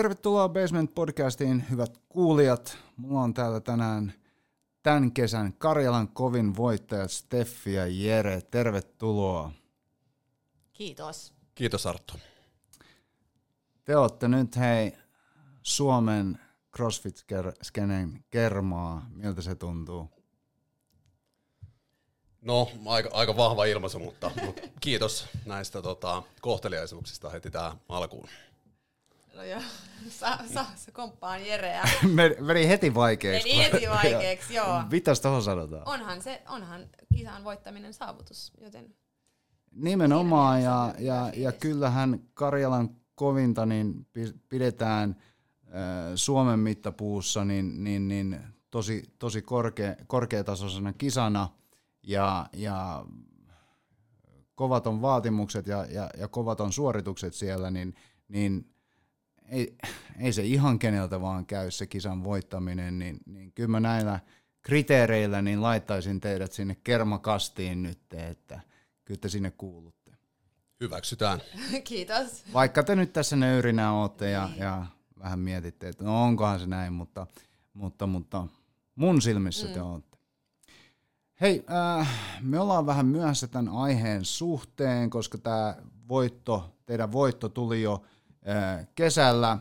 Tervetuloa Basement Podcastiin, hyvät kuulijat. Mulla on täällä tänään tämän kesän Karjalan kovin voittajat Steffi ja Jere. Tervetuloa. Kiitos. Kiitos Arttu. Te olette nyt hei Suomen CrossFit-skenen kermaa. Miltä se tuntuu? No, aika, aika vahva ilmaisu, mutta, mutta kiitos näistä tota, kohteliaisuuksista heti tähän alkuun. No joo, sa, sa, se komppaan Jereä. Meni heti vaikeaksi. Meni heti vaikeaksi, joo. Mitäs tuohon sanotaan? Onhan, se, onhan kisan voittaminen saavutus, joten... Nimenomaan, ja, ja, ja kyllähän Karjalan kovinta niin pidetään äh, Suomen mittapuussa niin, niin, niin tosi, tosi korkea, korkeatasoisena kisana, ja, ja kovat on vaatimukset ja, ja, ja kovat on suoritukset siellä, niin, niin ei, ei se ihan keneltä vaan käy se kisan voittaminen, niin, niin kyllä mä näillä kriteereillä niin laittaisin teidät sinne kermakastiin nyt, että kyllä te sinne kuulutte. Hyväksytään. Kiitos. Vaikka te nyt tässä nöyrinä olette ja, ja vähän mietitte, että no onkohan se näin, mutta, mutta, mutta mun silmissä mm. te olette. Hei, äh, me ollaan vähän myöhässä tämän aiheen suhteen, koska tämä voitto, teidän voitto tuli jo kesällä,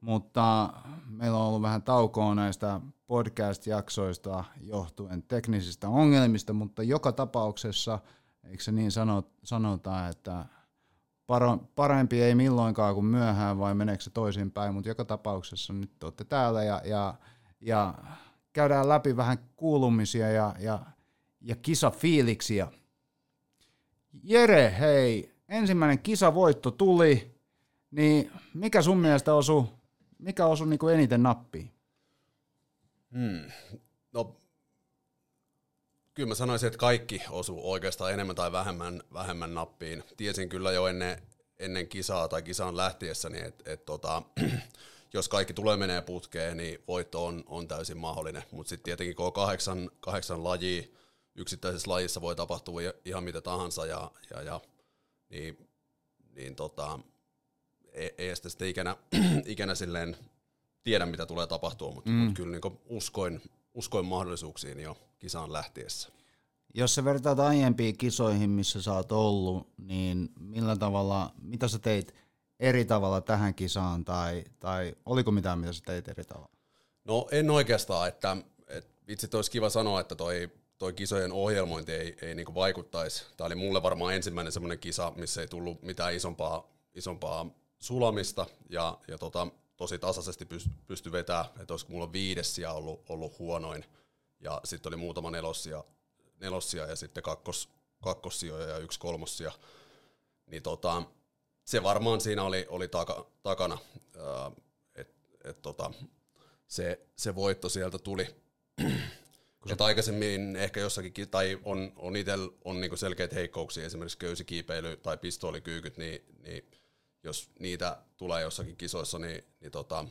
mutta meillä on ollut vähän taukoa näistä podcast-jaksoista johtuen teknisistä ongelmista, mutta joka tapauksessa, eikö se niin sanota, että parempi ei milloinkaan kuin myöhään vai meneekö se toisinpäin, mutta joka tapauksessa nyt olette täällä ja, ja, ja käydään läpi vähän kuulumisia ja, ja, ja kisafiiliksiä. Jere, hei, ensimmäinen kisavoitto tuli, niin mikä sun mielestä osuu, mikä osuu niin kuin eniten nappiin? Hmm. No, kyllä mä sanoisin, että kaikki osuu oikeastaan enemmän tai vähemmän, vähemmän nappiin. Tiesin kyllä jo ennen, ennen kisaa tai kisaan lähtiessäni, että et tota, jos kaikki tulee menee putkeen, niin voitto on, on täysin mahdollinen. Mutta sitten tietenkin kun on kahdeksan, kahdeksan lajia, yksittäisessä lajissa voi tapahtua ihan mitä tahansa, ja, ja, ja niin, niin tota, ei, ei sitä sitten ikänä, ikänä silleen tiedä, mitä tulee tapahtua, mutta, mm. mutta kyllä niin uskoin, uskoin mahdollisuuksiin jo kisaan lähtiessä. Jos sä vertaat aiempiin kisoihin, missä sä oot ollut, niin millä tavalla, mitä sä teit eri tavalla tähän kisaan, tai, tai oliko mitään, mitä sä teit eri tavalla? No en oikeastaan, että, että itse olisi kiva sanoa, että toi, toi kisojen ohjelmointi ei, ei niinku vaikuttaisi. Tämä oli mulle varmaan ensimmäinen semmoinen kisa, missä ei tullut mitään isompaa, isompaa sulamista ja, ja tota, tosi tasaisesti pysty vetämään, että olisiko mulla viides ollut, ollut huonoin. Ja sitten oli muutama nelossia, nelossia ja sitten kakkos, kakkossijoja ja yksi kolmossia, niin tota, se varmaan siinä oli, oli taka, takana, että et tota, se, se voitto sieltä tuli. Et aikaisemmin ehkä jossakin, tai on, on itsellä on niinku selkeät heikkouksia, esimerkiksi köysikiipeily tai pistoolikyykyt, niin, niin jos niitä tulee jossakin kisoissa, niin, niin tota,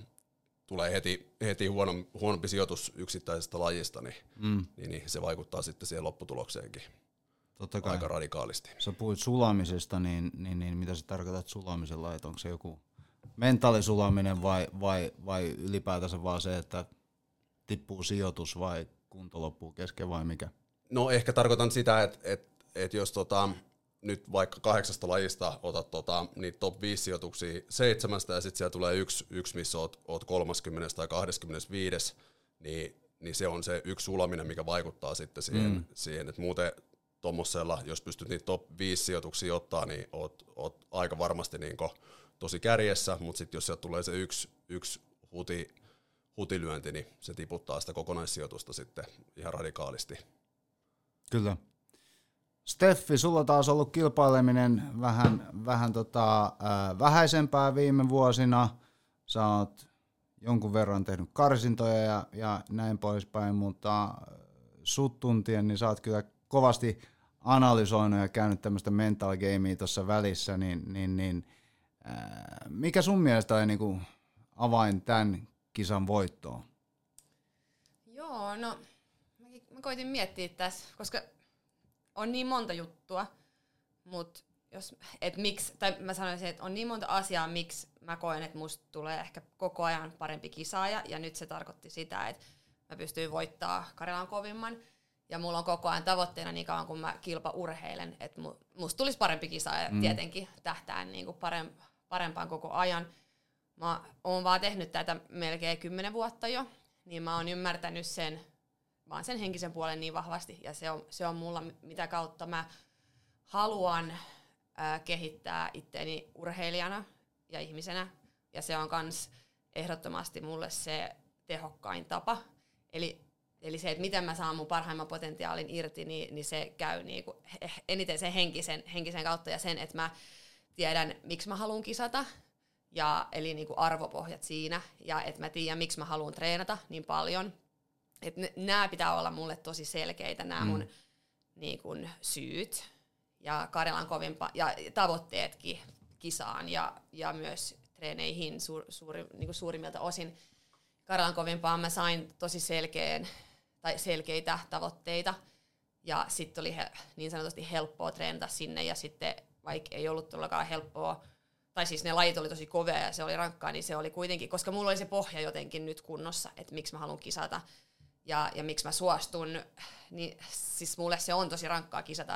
tulee heti, heti huono, huonompi sijoitus yksittäisestä lajista, niin, mm. niin, niin se vaikuttaa sitten siihen lopputulokseenkin Totta kai. aika radikaalisti. Sä puhuit sulamisesta, niin, niin, niin mitä sä tarkoitat sulamisella, että onko se joku mentaalisulaminen vai, vai, vai ylipäätänsä vaan se, että tippuu sijoitus vai kunto loppuu kesken vai mikä? No ehkä tarkoitan sitä, että, että, että jos tota, nyt vaikka kahdeksasta lajista otat tota, niitä top 5 sijoituksia seitsemästä ja sitten siellä tulee yksi, yksi missä oot, oot 30 tai 25, niin, niin se on se yksi sulaminen, mikä vaikuttaa sitten siihen, mm. siihen että muuten tuommoisella, jos pystyt niitä top 5 sijoituksia ottaa, niin oot, oot aika varmasti niin tosi kärjessä, mutta sitten jos sieltä tulee se yksi, yksi huti, hutilyönti, niin se tiputtaa sitä kokonaissijoitusta sitten ihan radikaalisti. Kyllä. Steffi, sulla taas ollut kilpaileminen vähän, vähän tota, äh, vähäisempää viime vuosina. Sä oot jonkun verran tehnyt karsintoja ja, ja näin poispäin, mutta sut tuntien, niin sä oot kyllä kovasti analysoinut ja käynyt tämmöistä mental gamea tuossa välissä, niin, niin, niin äh, mikä sun mielestä oli niinku avain tämän kisan voittoon? Joo, no mä koitin miettiä tässä, koska on niin monta juttua, mutta jos, et miksi, tai mä sanoisin, että on niin monta asiaa, miksi mä koen, että musta tulee ehkä koko ajan parempi kisaaja, ja nyt se tarkoitti sitä, että mä pystyin voittaa Karjalan kovimman, ja mulla on koko ajan tavoitteena niin kauan, kun mä kilpa urheilen, että musta tulisi parempi kisaaja, mm. tietenkin tähtään niin kuin parempaan koko ajan. Mä oon vaan tehnyt tätä melkein kymmenen vuotta jo, niin mä oon ymmärtänyt sen, vaan sen henkisen puolen niin vahvasti, ja se on, se on mulla, mitä kautta mä haluan ää, kehittää itteeni urheilijana ja ihmisenä, ja se on myös ehdottomasti mulle se tehokkain tapa. Eli, eli se, että miten mä saan mun parhaimman potentiaalin irti, niin, niin se käy niinku, eniten sen henkisen, henkisen kautta. Ja sen, että mä tiedän, miksi mä haluan kisata, ja, eli niinku arvopohjat siinä, ja että mä tiedän, miksi mä haluan treenata niin paljon. Että nämä pitää olla mulle tosi selkeitä, nämä mm. mun niinku, syyt, ja Karjalan kovimpa, ja tavoitteetkin kisaan ja, ja myös treeneihin suur, suuri, niin kuin suurimmilta osin. Karjalan kovimpaan mä sain tosi selkeän, tai selkeitä tavoitteita, ja sitten oli he, niin sanotusti helppoa treenata sinne, ja sitten vaikka ei ollut tuollakaan helppoa, tai siis ne lajit oli tosi kovea ja se oli rankkaa, niin se oli kuitenkin, koska mulla oli se pohja jotenkin nyt kunnossa, että miksi mä haluan kisata, ja, ja miksi mä suostun, niin siis mulle se on tosi rankkaa kisata,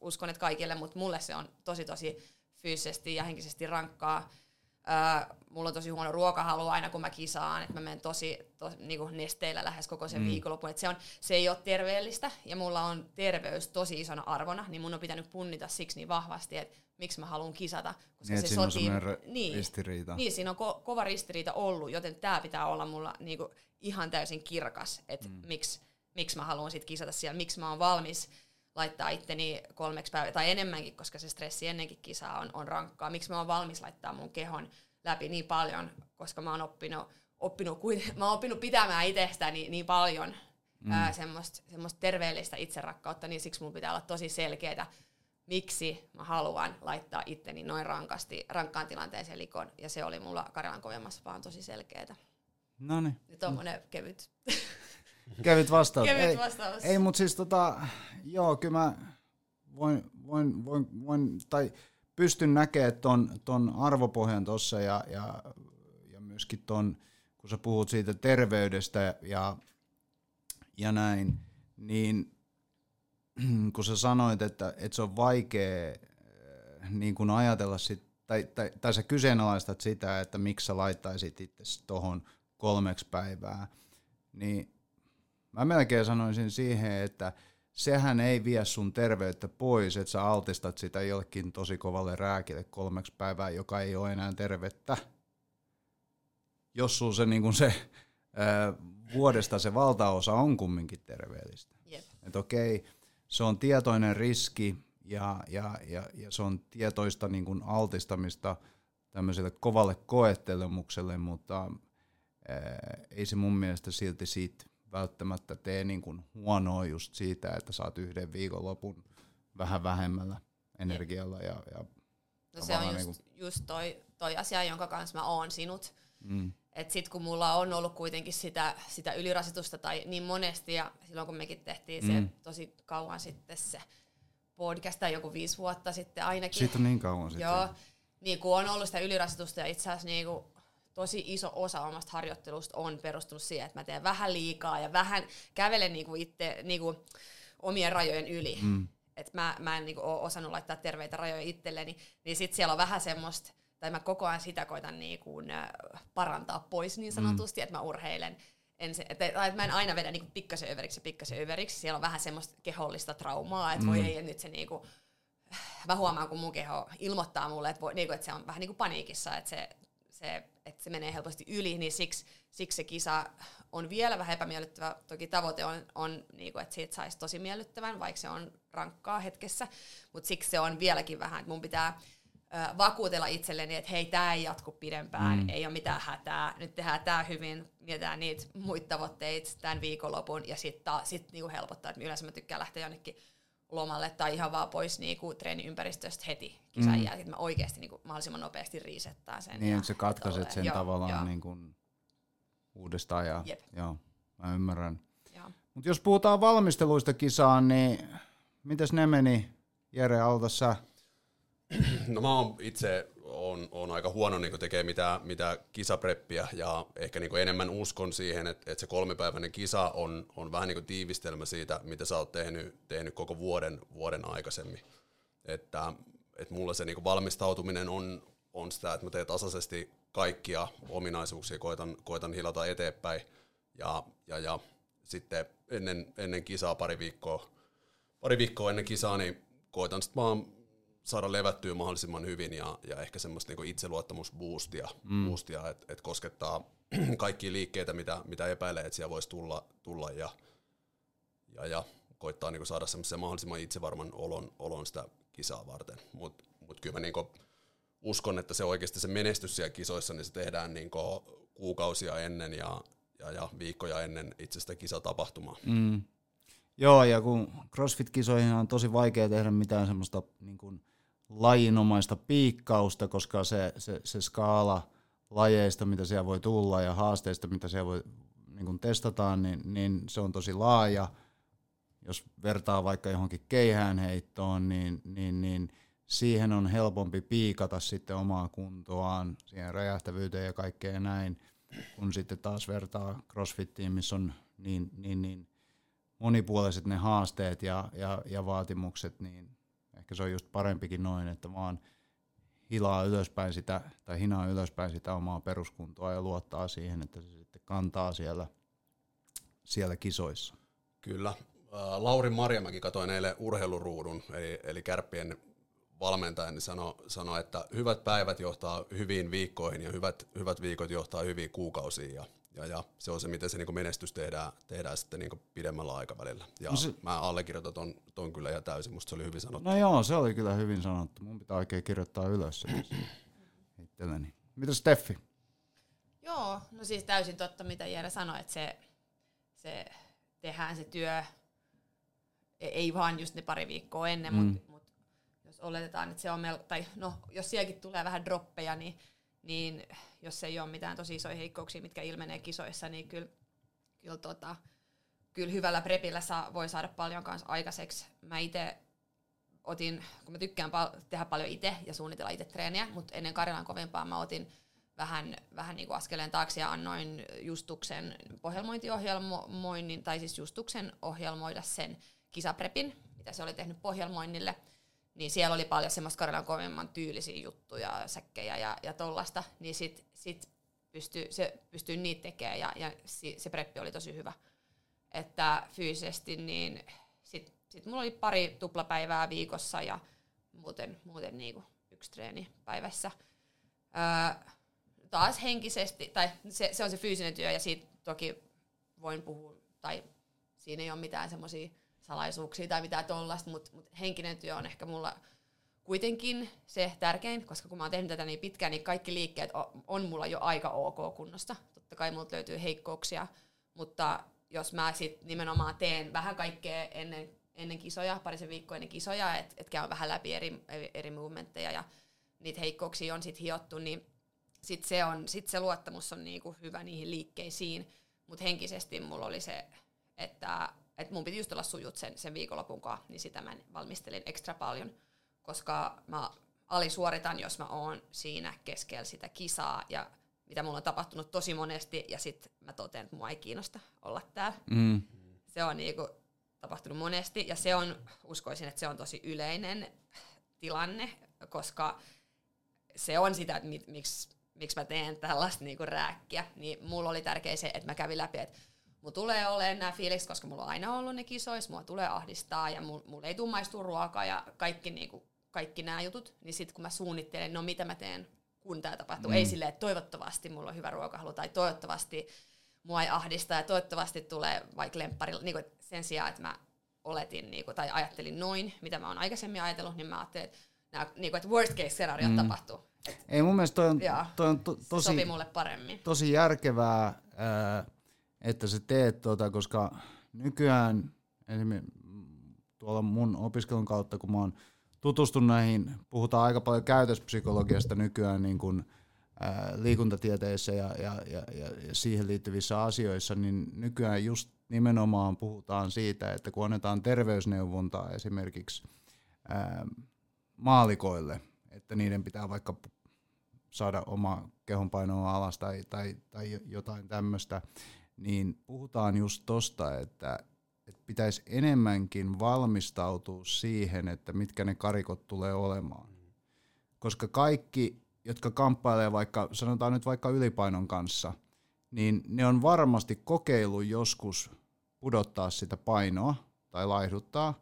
uskon, että kaikille, mutta mulle se on tosi tosi fyysisesti ja henkisesti rankkaa. Öö, mulla on tosi huono ruokahalu aina, kun mä kisaan, että mä menen tosi, tosi niin kuin nesteillä lähes koko sen mm. viikonlopun. Että se, on, se ei ole terveellistä ja mulla on terveys tosi isona arvona, niin mun on pitänyt punnita siksi niin vahvasti, että miksi mä haluan kisata. Koska niin, se sotii, on niin, ristiriita. Niin, siinä on ko- kova ristiriita ollut, joten tämä pitää olla mulla niin kuin, ihan täysin kirkas, että mm. miksi, miksi mä haluan sit kisata siellä, miksi mä oon valmis laittaa itteni kolmeksi päivää tai enemmänkin, koska se stressi ennenkin kisaa on, on rankkaa. Miksi mä oon valmis laittaa mun kehon läpi niin paljon, koska mä oon oppinut, oppinut, mä oon oppinut pitämään itsestäni niin paljon mm. ää, semmoista, semmoista terveellistä itserakkautta, niin siksi mun pitää olla tosi selkeää, miksi mä haluan laittaa itteni noin rankasti, rankkaan tilanteeseen likoon. Ja se oli mulla Karjalan kovemmassa vaan tosi selkeää. No niin. Ja tommonen kevyt. kevyt vastaus. kevyt ei, vastaus. Ei, mutta siis tota, joo, kyllä mä voin, voin, voin, voin tai pystyn näkemään ton, ton arvopohjan tuossa ja, ja, ja myöskin ton, kun sä puhut siitä terveydestä ja, ja näin, niin kun sä sanoit, että, että se on vaikea äh, niin kun ajatella sit, tai, tai, tai sä kyseenalaistat sitä, että miksi sä laittaisit itse tuohon kolmeksi päivää, niin mä melkein sanoisin siihen, että sehän ei vie sun terveyttä pois, että sä altistat sitä jollekin tosi kovalle rääkille kolmeksi päivää, joka ei ole enää tervettä. Jos sun se, niin kun se ää, vuodesta se valtaosa on kumminkin terveellistä. Yep. Että okei, se on tietoinen riski ja, ja, ja, ja se on tietoista niin kun altistamista tämmöiselle kovalle koettelemukselle, mutta ää, ei se mun mielestä silti siitä välttämättä tee niin kuin huonoa just siitä, että saat yhden viikonlopun vähän vähemmällä energialla. Ja, ja no se on just, niin kuin... just toi, toi asia, jonka kanssa mä oon sinut. Mm. Että sit kun mulla on ollut kuitenkin sitä, sitä ylirasitusta tai niin monesti, ja silloin kun mekin tehtiin mm. se tosi kauan sitten se podcast, tai joku viisi vuotta sitten ainakin. Siitä on niin kauan sitten. Joo, niin kun on ollut sitä ylirasitusta ja itse asiassa niin tosi iso osa omasta harjoittelusta on perustunut siihen, että mä teen vähän liikaa ja vähän kävelen niinku itse niinku omien rajojen yli. Mm. Että mä, mä en niinku ole osannut laittaa terveitä rajoja itselleni, niin sitten siellä on vähän semmoista, tai mä koko ajan sitä koitan niinku, parantaa pois niin sanotusti, mm. että mä urheilen. En se, että, että mä en aina vedä niinku pikkasen överiksi ja pikkasen överiksi. Siellä on vähän semmoista kehollista traumaa, että mm. voi ei nyt se niinku, mä huomaan, kun mun keho ilmoittaa mulle, että, voi, niinku, että se on vähän niin kuin paniikissa, että se se, että se menee helposti yli, niin siksi, siksi se kisa on vielä vähän epämiellyttävä. Toki tavoite on, on niin kuin, että siitä saisi tosi miellyttävän, vaikka se on rankkaa hetkessä, mutta siksi se on vieläkin vähän, että mun pitää vakuutella itselleni, että hei, tämä ei jatku pidempään, mm. ei ole mitään hätää, nyt tehdään tämä hyvin, mietitään niitä muita tavoitteita tämän viikonlopun, ja sitten sit niinku helpottaa, että yleensä mä tykkään lähteä jonnekin lomalle tai ihan vaan pois niinku treeniympäristöstä heti kisan mm. jälkeen, että mä oikeasti niinku mahdollisimman nopeasti riisettää sen. Niin, että sä katkaiset sen joo, tavallaan joo. Niinku uudestaan ja Jep. joo, mä ymmärrän. Mutta jos puhutaan valmisteluista kisaan, niin mitäs ne meni, Jere Alta, sä No mä oon itse on, on aika huono niin tekee mitä, mitä kisapreppiä ja ehkä niin enemmän uskon siihen, että, että se kolmipäiväinen kisa on, on vähän niin tiivistelmä siitä, mitä sä oot tehnyt, tehnyt koko vuoden, vuoden aikaisemmin. Että, että mulla se niin valmistautuminen on, on sitä, että mä teen tasaisesti kaikkia ominaisuuksia, koitan, koitan hilata eteenpäin ja, ja, ja sitten ennen, ennen kisaa pari viikkoa, pari viikkoa ennen kisaa, niin koitan sitten vaan saada levättyä mahdollisimman hyvin ja, ja ehkä semmoista niinku itseluottamusboostia, mm. boostia, että et koskettaa kaikkia liikkeitä, mitä, mitä epäilee, että siellä voisi tulla, tulla ja, ja, ja koittaa niinku saada semmoisen mahdollisimman itsevarman olon, olon sitä kisaa varten. Mutta mut kyllä mä niinku uskon, että se oikeasti se menestys siellä kisoissa, niin se tehdään niinku kuukausia ennen ja, ja, ja viikkoja ennen itse sitä kisatapahtumaa. Mm. Joo, ja kun CrossFit-kisoihin on tosi vaikea tehdä mitään semmoista niin kuin lajinomaista piikkausta, koska se, se, se skaala lajeista, mitä siellä voi tulla ja haasteista, mitä siellä voi niin kuin testataan, niin, niin se on tosi laaja. Jos vertaa vaikka johonkin keihäänheittoon, niin, niin, niin siihen on helpompi piikata sitten omaa kuntoaan, siihen räjähtävyyteen ja kaikkeen näin, kun sitten taas vertaa crossfittiin, missä on niin, niin, niin monipuoliset ne haasteet ja, ja, ja vaatimukset, niin ehkä se on just parempikin noin, että vaan hilaa ylöspäin sitä, tai hinaa ylöspäin sitä omaa peruskuntoa ja luottaa siihen, että se sitten kantaa siellä, siellä kisoissa. Kyllä. Lauri Marjamäki katoi eilen urheiluruudun, eli, eli kärppien valmentaja, niin sanoi, sano, että hyvät päivät johtaa hyviin viikkoihin ja hyvät, hyvät viikot johtaa hyviin kuukausiin. Ja ja, ja se on se, miten se niin menestys tehdään, tehdään sitten niin pidemmällä aikavälillä. Ja no se, mä allekirjoitan ton, ton kyllä ihan täysin, musta se oli hyvin sanottu. No joo, se oli kyllä hyvin sanottu. Mun pitää oikein kirjoittaa ylös se itselleni. Mitä Steffi? Joo, no siis täysin totta, mitä Jere sanoi, että se, se tehdään se työ, e- ei vaan just ne pari viikkoa ennen, mm. mutta mut jos oletetaan, että se on melko, tai no, jos sielläkin tulee vähän droppeja, niin niin jos ei ole mitään tosi isoja heikkouksia, mitkä ilmenee kisoissa, niin kyllä, kyllä, tota, kyllä hyvällä prepillä saa, voi saada paljon kanssa aikaiseksi. Mä itse otin, kun mä tykkään pal- tehdä paljon itse ja suunnitella itse treeniä, mutta ennen Karjalan kovempaa mä otin vähän, vähän niin kuin askeleen taakse ja annoin Justuksen pohjelmointiohjelmoinnin, tai siis Justuksen ohjelmoida sen kisaprepin, mitä se oli tehnyt pohjelmoinnille – niin siellä oli paljon semmoista Karjalan kovemman tyylisiä juttuja, säkkejä ja, ja tollasta, niin sit, sit pystyy, se pystyy niitä tekemään ja, ja si, se preppi oli tosi hyvä. Että fyysisesti niin sit, sit mulla oli pari tuplapäivää viikossa ja muuten, muuten niinku yksi treeni päivässä. Öö, taas henkisesti, tai se, se on se fyysinen työ ja siitä toki voin puhua, tai siinä ei ole mitään semmoisia salaisuuksia tai mitään tollasta, mutta mut henkinen työ on ehkä mulla kuitenkin se tärkein, koska kun mä oon tehnyt tätä niin pitkään, niin kaikki liikkeet on, mulla jo aika ok kunnossa. Totta kai multa löytyy heikkouksia, mutta jos mä sit nimenomaan teen vähän kaikkea ennen, ennen kisoja, parisen viikkoa ennen kisoja, että et käyn vähän läpi eri, eri movementteja ja niitä heikkouksia on sitten hiottu, niin sit se, on, sit se luottamus on niinku hyvä niihin liikkeisiin, mutta henkisesti mulla oli se, että että mun piti just olla sujut sen, sen viikonlopun kanssa, niin sitä mä valmistelin ekstra paljon, koska mä alisuoritan, jos mä oon siinä keskellä sitä kisaa ja mitä mulla on tapahtunut tosi monesti ja sitten mä totean, että mua ei kiinnosta olla täällä. Mm. Se on niinku tapahtunut monesti ja se on, uskoisin, että se on tosi yleinen tilanne, koska se on sitä, että miksi, miksi mä teen tällaista niinku rääkkiä, niin mulla oli tärkeä se, että mä kävin läpi, että mulla tulee olemaan nämä fiilikset, koska mulla on aina ollut ne kisoissa, mulla tulee ahdistaa ja mulla, mulla ei tule maistua ruokaa ja kaikki, niinku, kaikki nämä jutut, niin sitten kun mä suunnittelen, no mitä mä teen, kun tämä tapahtuu, mm. ei silleen, että toivottavasti mulla on hyvä ruokahalu tai toivottavasti mua ei ahdista ja toivottavasti tulee vaikka lempparilla, niin sen sijaan, että mä oletin niin kuin, tai ajattelin noin, mitä mä oon aikaisemmin ajatellut, niin mä ajattelin, että, nämä, niin kuin, että worst case scenario mm. tapahtuu. Et, ei mun mielestä toi on, toi on to, tosi, mulle paremmin. tosi järkevää, ää, että sä teet tota, koska nykyään esimerkiksi tuolla mun opiskelun kautta, kun mä oon tutustunut näihin, puhutaan aika paljon käytöspsykologiasta nykyään niin kuin, ää, liikuntatieteissä ja, ja, ja, ja, ja siihen liittyvissä asioissa, niin nykyään just nimenomaan puhutaan siitä, että kun annetaan terveysneuvontaa esimerkiksi ää, maalikoille, että niiden pitää vaikka saada oma kehonpainoa alas tai, tai, tai jotain tämmöistä, niin puhutaan just tosta, että, että pitäisi enemmänkin valmistautua siihen, että mitkä ne karikot tulee olemaan. Koska kaikki, jotka kamppailee vaikka, sanotaan nyt vaikka ylipainon kanssa, niin ne on varmasti kokeillut joskus pudottaa sitä painoa tai laihduttaa,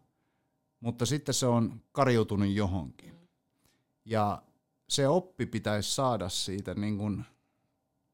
mutta sitten se on kariutunut johonkin. Ja se oppi pitäisi saada siitä niin kuin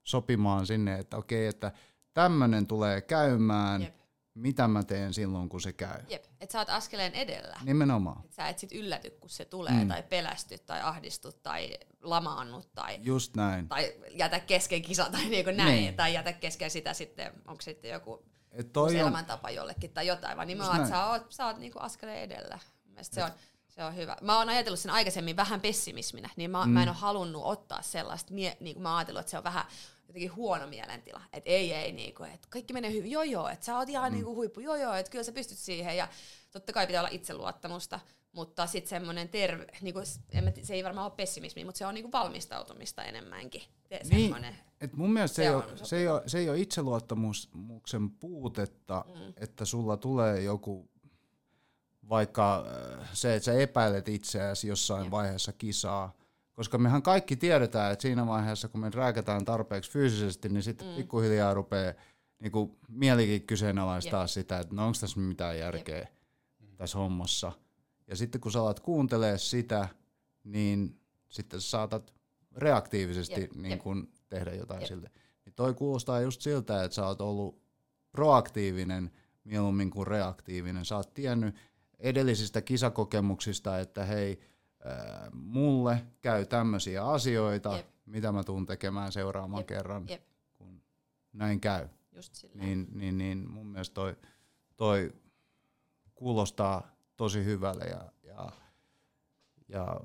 sopimaan sinne, että okei, että tämmöinen tulee käymään, Jep. mitä mä teen silloin, kun se käy. Jep, että sä oot askeleen edellä. Nimenomaan. Et sä et sit ylläty, kun se tulee, mm. tai pelästy, tai ahdistu, tai lamaannut, tai, Just näin. tai jätä kesken kisa, tai niinku näin, niin. tai jätä kesken sitä sitten, onko sitten joku Et toi elämäntapa on... jollekin, tai jotain, vaan nimenomaan, että sä oot, sä oot niinku askeleen edellä. Mielestäni se on, se on hyvä. Mä oon ajatellut sen aikaisemmin vähän pessimisminä, niin mä, mm. mä en ole halunnut ottaa sellaista, niin kuin mä oon ajatellut, että se on vähän jotenkin huono mielentila. Että ei, ei, niin kuin, että kaikki menee hyvin, joo joo, että sä oot ihan mm. niin kuin huippu, joo joo, että kyllä sä pystyt siihen. Ja totta kai pitää olla itseluottamusta, mutta sitten semmoinen terve, niin kuin, se ei varmaan ole pessimismi, mutta se on niin kuin valmistautumista enemmänkin. Niin, et mun mielestä se, se, ei ole, se, ei ole, se ei ole itseluottamuksen puutetta, mm. että sulla tulee joku vaikka äh, se, että sä epäilet itseäsi jossain Jep. vaiheessa kisaa, koska mehän kaikki tiedetään, että siinä vaiheessa, kun me rääkätään tarpeeksi fyysisesti, niin sitten mm. pikkuhiljaa rupeaa niin kuin mielikin kyseenalaistaa Jep. sitä, että no onko tässä mitään järkeä Jep. tässä hommassa. Ja sitten kun sä alat kuuntelee sitä, niin sitten sä saatat reaktiivisesti Jep. Niin kuin tehdä jotain Jep. siltä. Niin toi kuulostaa just siltä, että sä oot ollut proaktiivinen mieluummin kuin reaktiivinen. Sä oot tiennyt, edellisistä kisakokemuksista, että hei, mulle käy tämmöisiä asioita, Jep. mitä mä tuun tekemään seuraamaan Jep. kerran, Jep. kun näin käy. Just niin, niin, niin mun mielestä toi, toi kuulostaa tosi hyvälle ja, ja, ja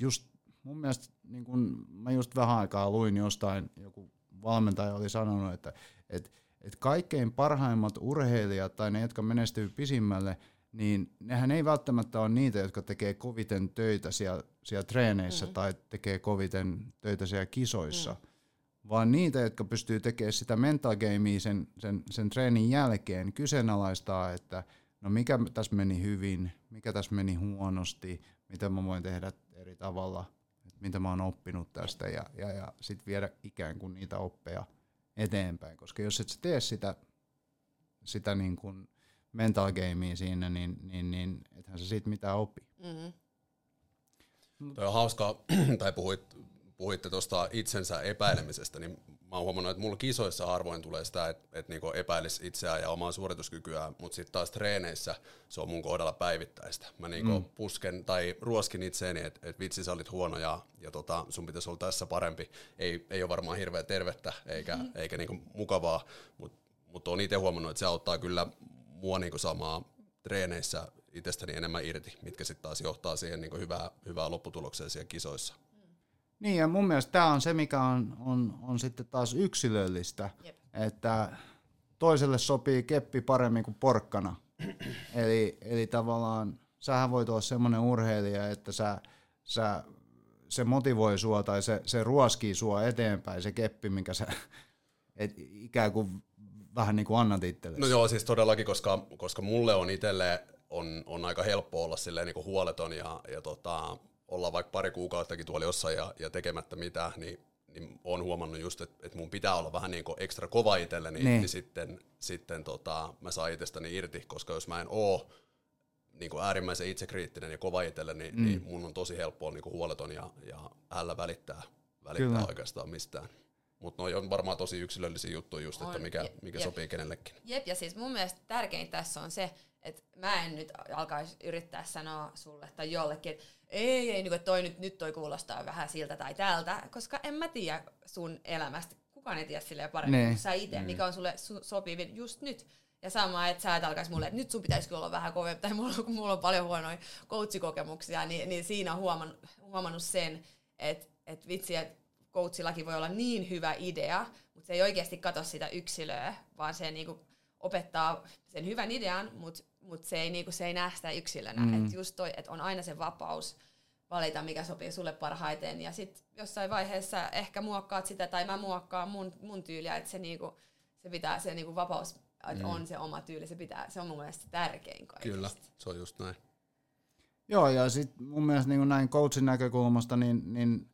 just mun mielestä niin kun mä just vähän aikaa luin jostain, joku valmentaja oli sanonut, että et, et kaikkein parhaimmat urheilijat tai ne, jotka menestyy pisimmälle, niin nehän ei välttämättä ole niitä, jotka tekee koviten töitä siellä, siellä treeneissä mm. tai tekee koviten töitä siellä kisoissa, mm. vaan niitä, jotka pystyy tekemään sitä mental gamea sen, sen, sen treenin jälkeen, kyseenalaistaa, että no mikä tässä meni hyvin, mikä tässä meni huonosti, mitä mä voin tehdä eri tavalla, mitä mä oon oppinut tästä ja, ja, ja sitten viedä ikään kuin niitä oppeja eteenpäin, koska jos et sä tee sitä, sitä niin kuin mental gamea siinä, niin, niin, niin ethän se siitä mitään opi. Mm-hmm. Toi on hauskaa, tai puhuit, puhuitte tuosta itsensä epäilemisestä, niin mä oon huomannut, että mulla kisoissa harvoin tulee sitä, että, että niinku epäilisi itseään ja omaa suorituskykyä, mutta sitten taas treeneissä se on mun kohdalla päivittäistä. Mä niinku mm. pusken tai ruoskin itseeni, että, että vitsi sä olit huono ja, ja tota, sun pitäisi olla tässä parempi. Ei, ei ole varmaan hirveän tervettä eikä, mm-hmm. eikä niinku mukavaa, mutta mut on itse huomannut, että se auttaa kyllä mua niin saamaan treeneissä itsestäni enemmän irti, mitkä sitten taas johtaa siihen niin hyvää, hyvää lopputulokseen siellä kisoissa. Niin ja mun mielestä tämä on se, mikä on, on, on sitten taas yksilöllistä, Jep. että toiselle sopii keppi paremmin kuin porkkana. eli, eli tavallaan sähän voit olla semmoinen urheilija, että sä, sä, se motivoi sua tai se, se ruoskii sua eteenpäin, se keppi, minkä sä et ikään kuin vähän niin kuin annat itsellesi. No joo, siis todellakin, koska, koska mulle on itselle on, on aika helppo olla silleen niin kuin huoleton ja, ja tota, olla vaikka pari kuukauttakin tuolla jossain ja, ja tekemättä mitään, niin, niin olen huomannut just, että, että mun pitää olla vähän niin kuin ekstra kova itselleni, niin, niin sitten, sitten tota, mä saan itsestäni irti, koska jos mä en oo niin kuin äärimmäisen itsekriittinen ja kova itselle, niin, mm. niin mun on tosi helppo olla niin kuin huoleton ja, ja ällä välittää, välittää Kyllä. oikeastaan mistään. Mutta noi on varmaan tosi yksilöllisiä juttuja just, on, että mikä, mikä sopii kenellekin. Jep, ja siis mun mielestä tärkein tässä on se, että mä en nyt alkaisi yrittää sanoa sulle tai jollekin, että ei, ei, niin toi nyt, nyt toi kuulostaa vähän siltä tai tältä, koska en mä tiedä sun elämästä. Kukaan ei tiedä silleen paremmin kuin sä itse, mikä on sulle su- sopivin just nyt. Ja sama, että sä et alkaisi mulle, että nyt sun pitäisi olla vähän kovempi, tai mulla, kun mulla on paljon huonoja coachikokemuksia, niin, niin siinä on huomannut, huomannut sen, että, että vitsi, että coachillakin voi olla niin hyvä idea, mutta se ei oikeasti katso sitä yksilöä, vaan se niinku opettaa sen hyvän idean, mutta mut se, ei, niinku, se ei näe sitä yksilönä. Mm. Et just toi, että on aina se vapaus valita, mikä sopii sulle parhaiten. Ja sitten jossain vaiheessa ehkä muokkaat sitä, tai mä muokkaan mun, mun tyyliä, että se, niinku, se pitää, se niinku vapaus, että mm. on se oma tyyli, se, pitää, se on mun mielestä tärkein kaikista. Kyllä, se on just näin. Joo, ja sitten mun mielestä niin näin coachin näkökulmasta, niin, niin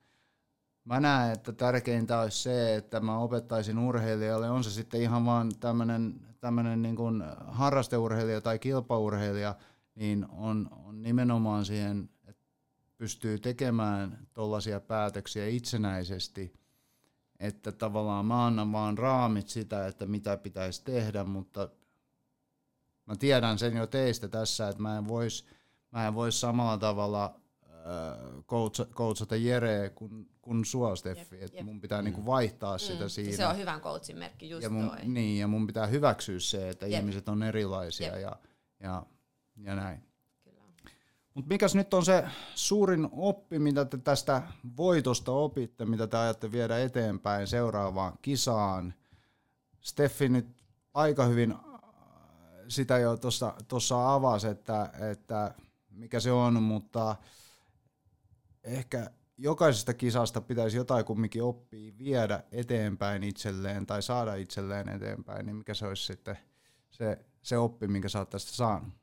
mä näen, että tärkeintä olisi se, että mä opettaisin urheilijalle, on se sitten ihan vaan tämmöinen tämmöinen niin kuin harrasteurheilija tai kilpaurheilija, niin on, on nimenomaan siihen, että pystyy tekemään tuollaisia päätöksiä itsenäisesti, että tavallaan mä annan vaan raamit sitä, että mitä pitäisi tehdä, mutta mä tiedän sen jo teistä tässä, että mä en voisi mä en vois samalla tavalla coachata Jere kun, kun sua, Steffi. Jep. mun pitää mm. niinku vaihtaa mm. sitä siinä. Se on hyvän coachin merkki, just ja mun, toi. Niin, ja mun pitää hyväksyä se, että jep. ihmiset on erilaisia ja, ja, ja näin. Mutta mikäs nyt on se suurin oppi, mitä te tästä voitosta opitte, mitä te ajatte viedä eteenpäin seuraavaan kisaan? Steffi nyt aika hyvin sitä jo tuossa avasi, että, että mikä se on, mutta ehkä jokaisesta kisasta pitäisi jotain kumminkin oppia viedä eteenpäin itselleen tai saada itselleen eteenpäin, niin mikä se olisi sitten se, se oppi, minkä sä oot tästä saanut?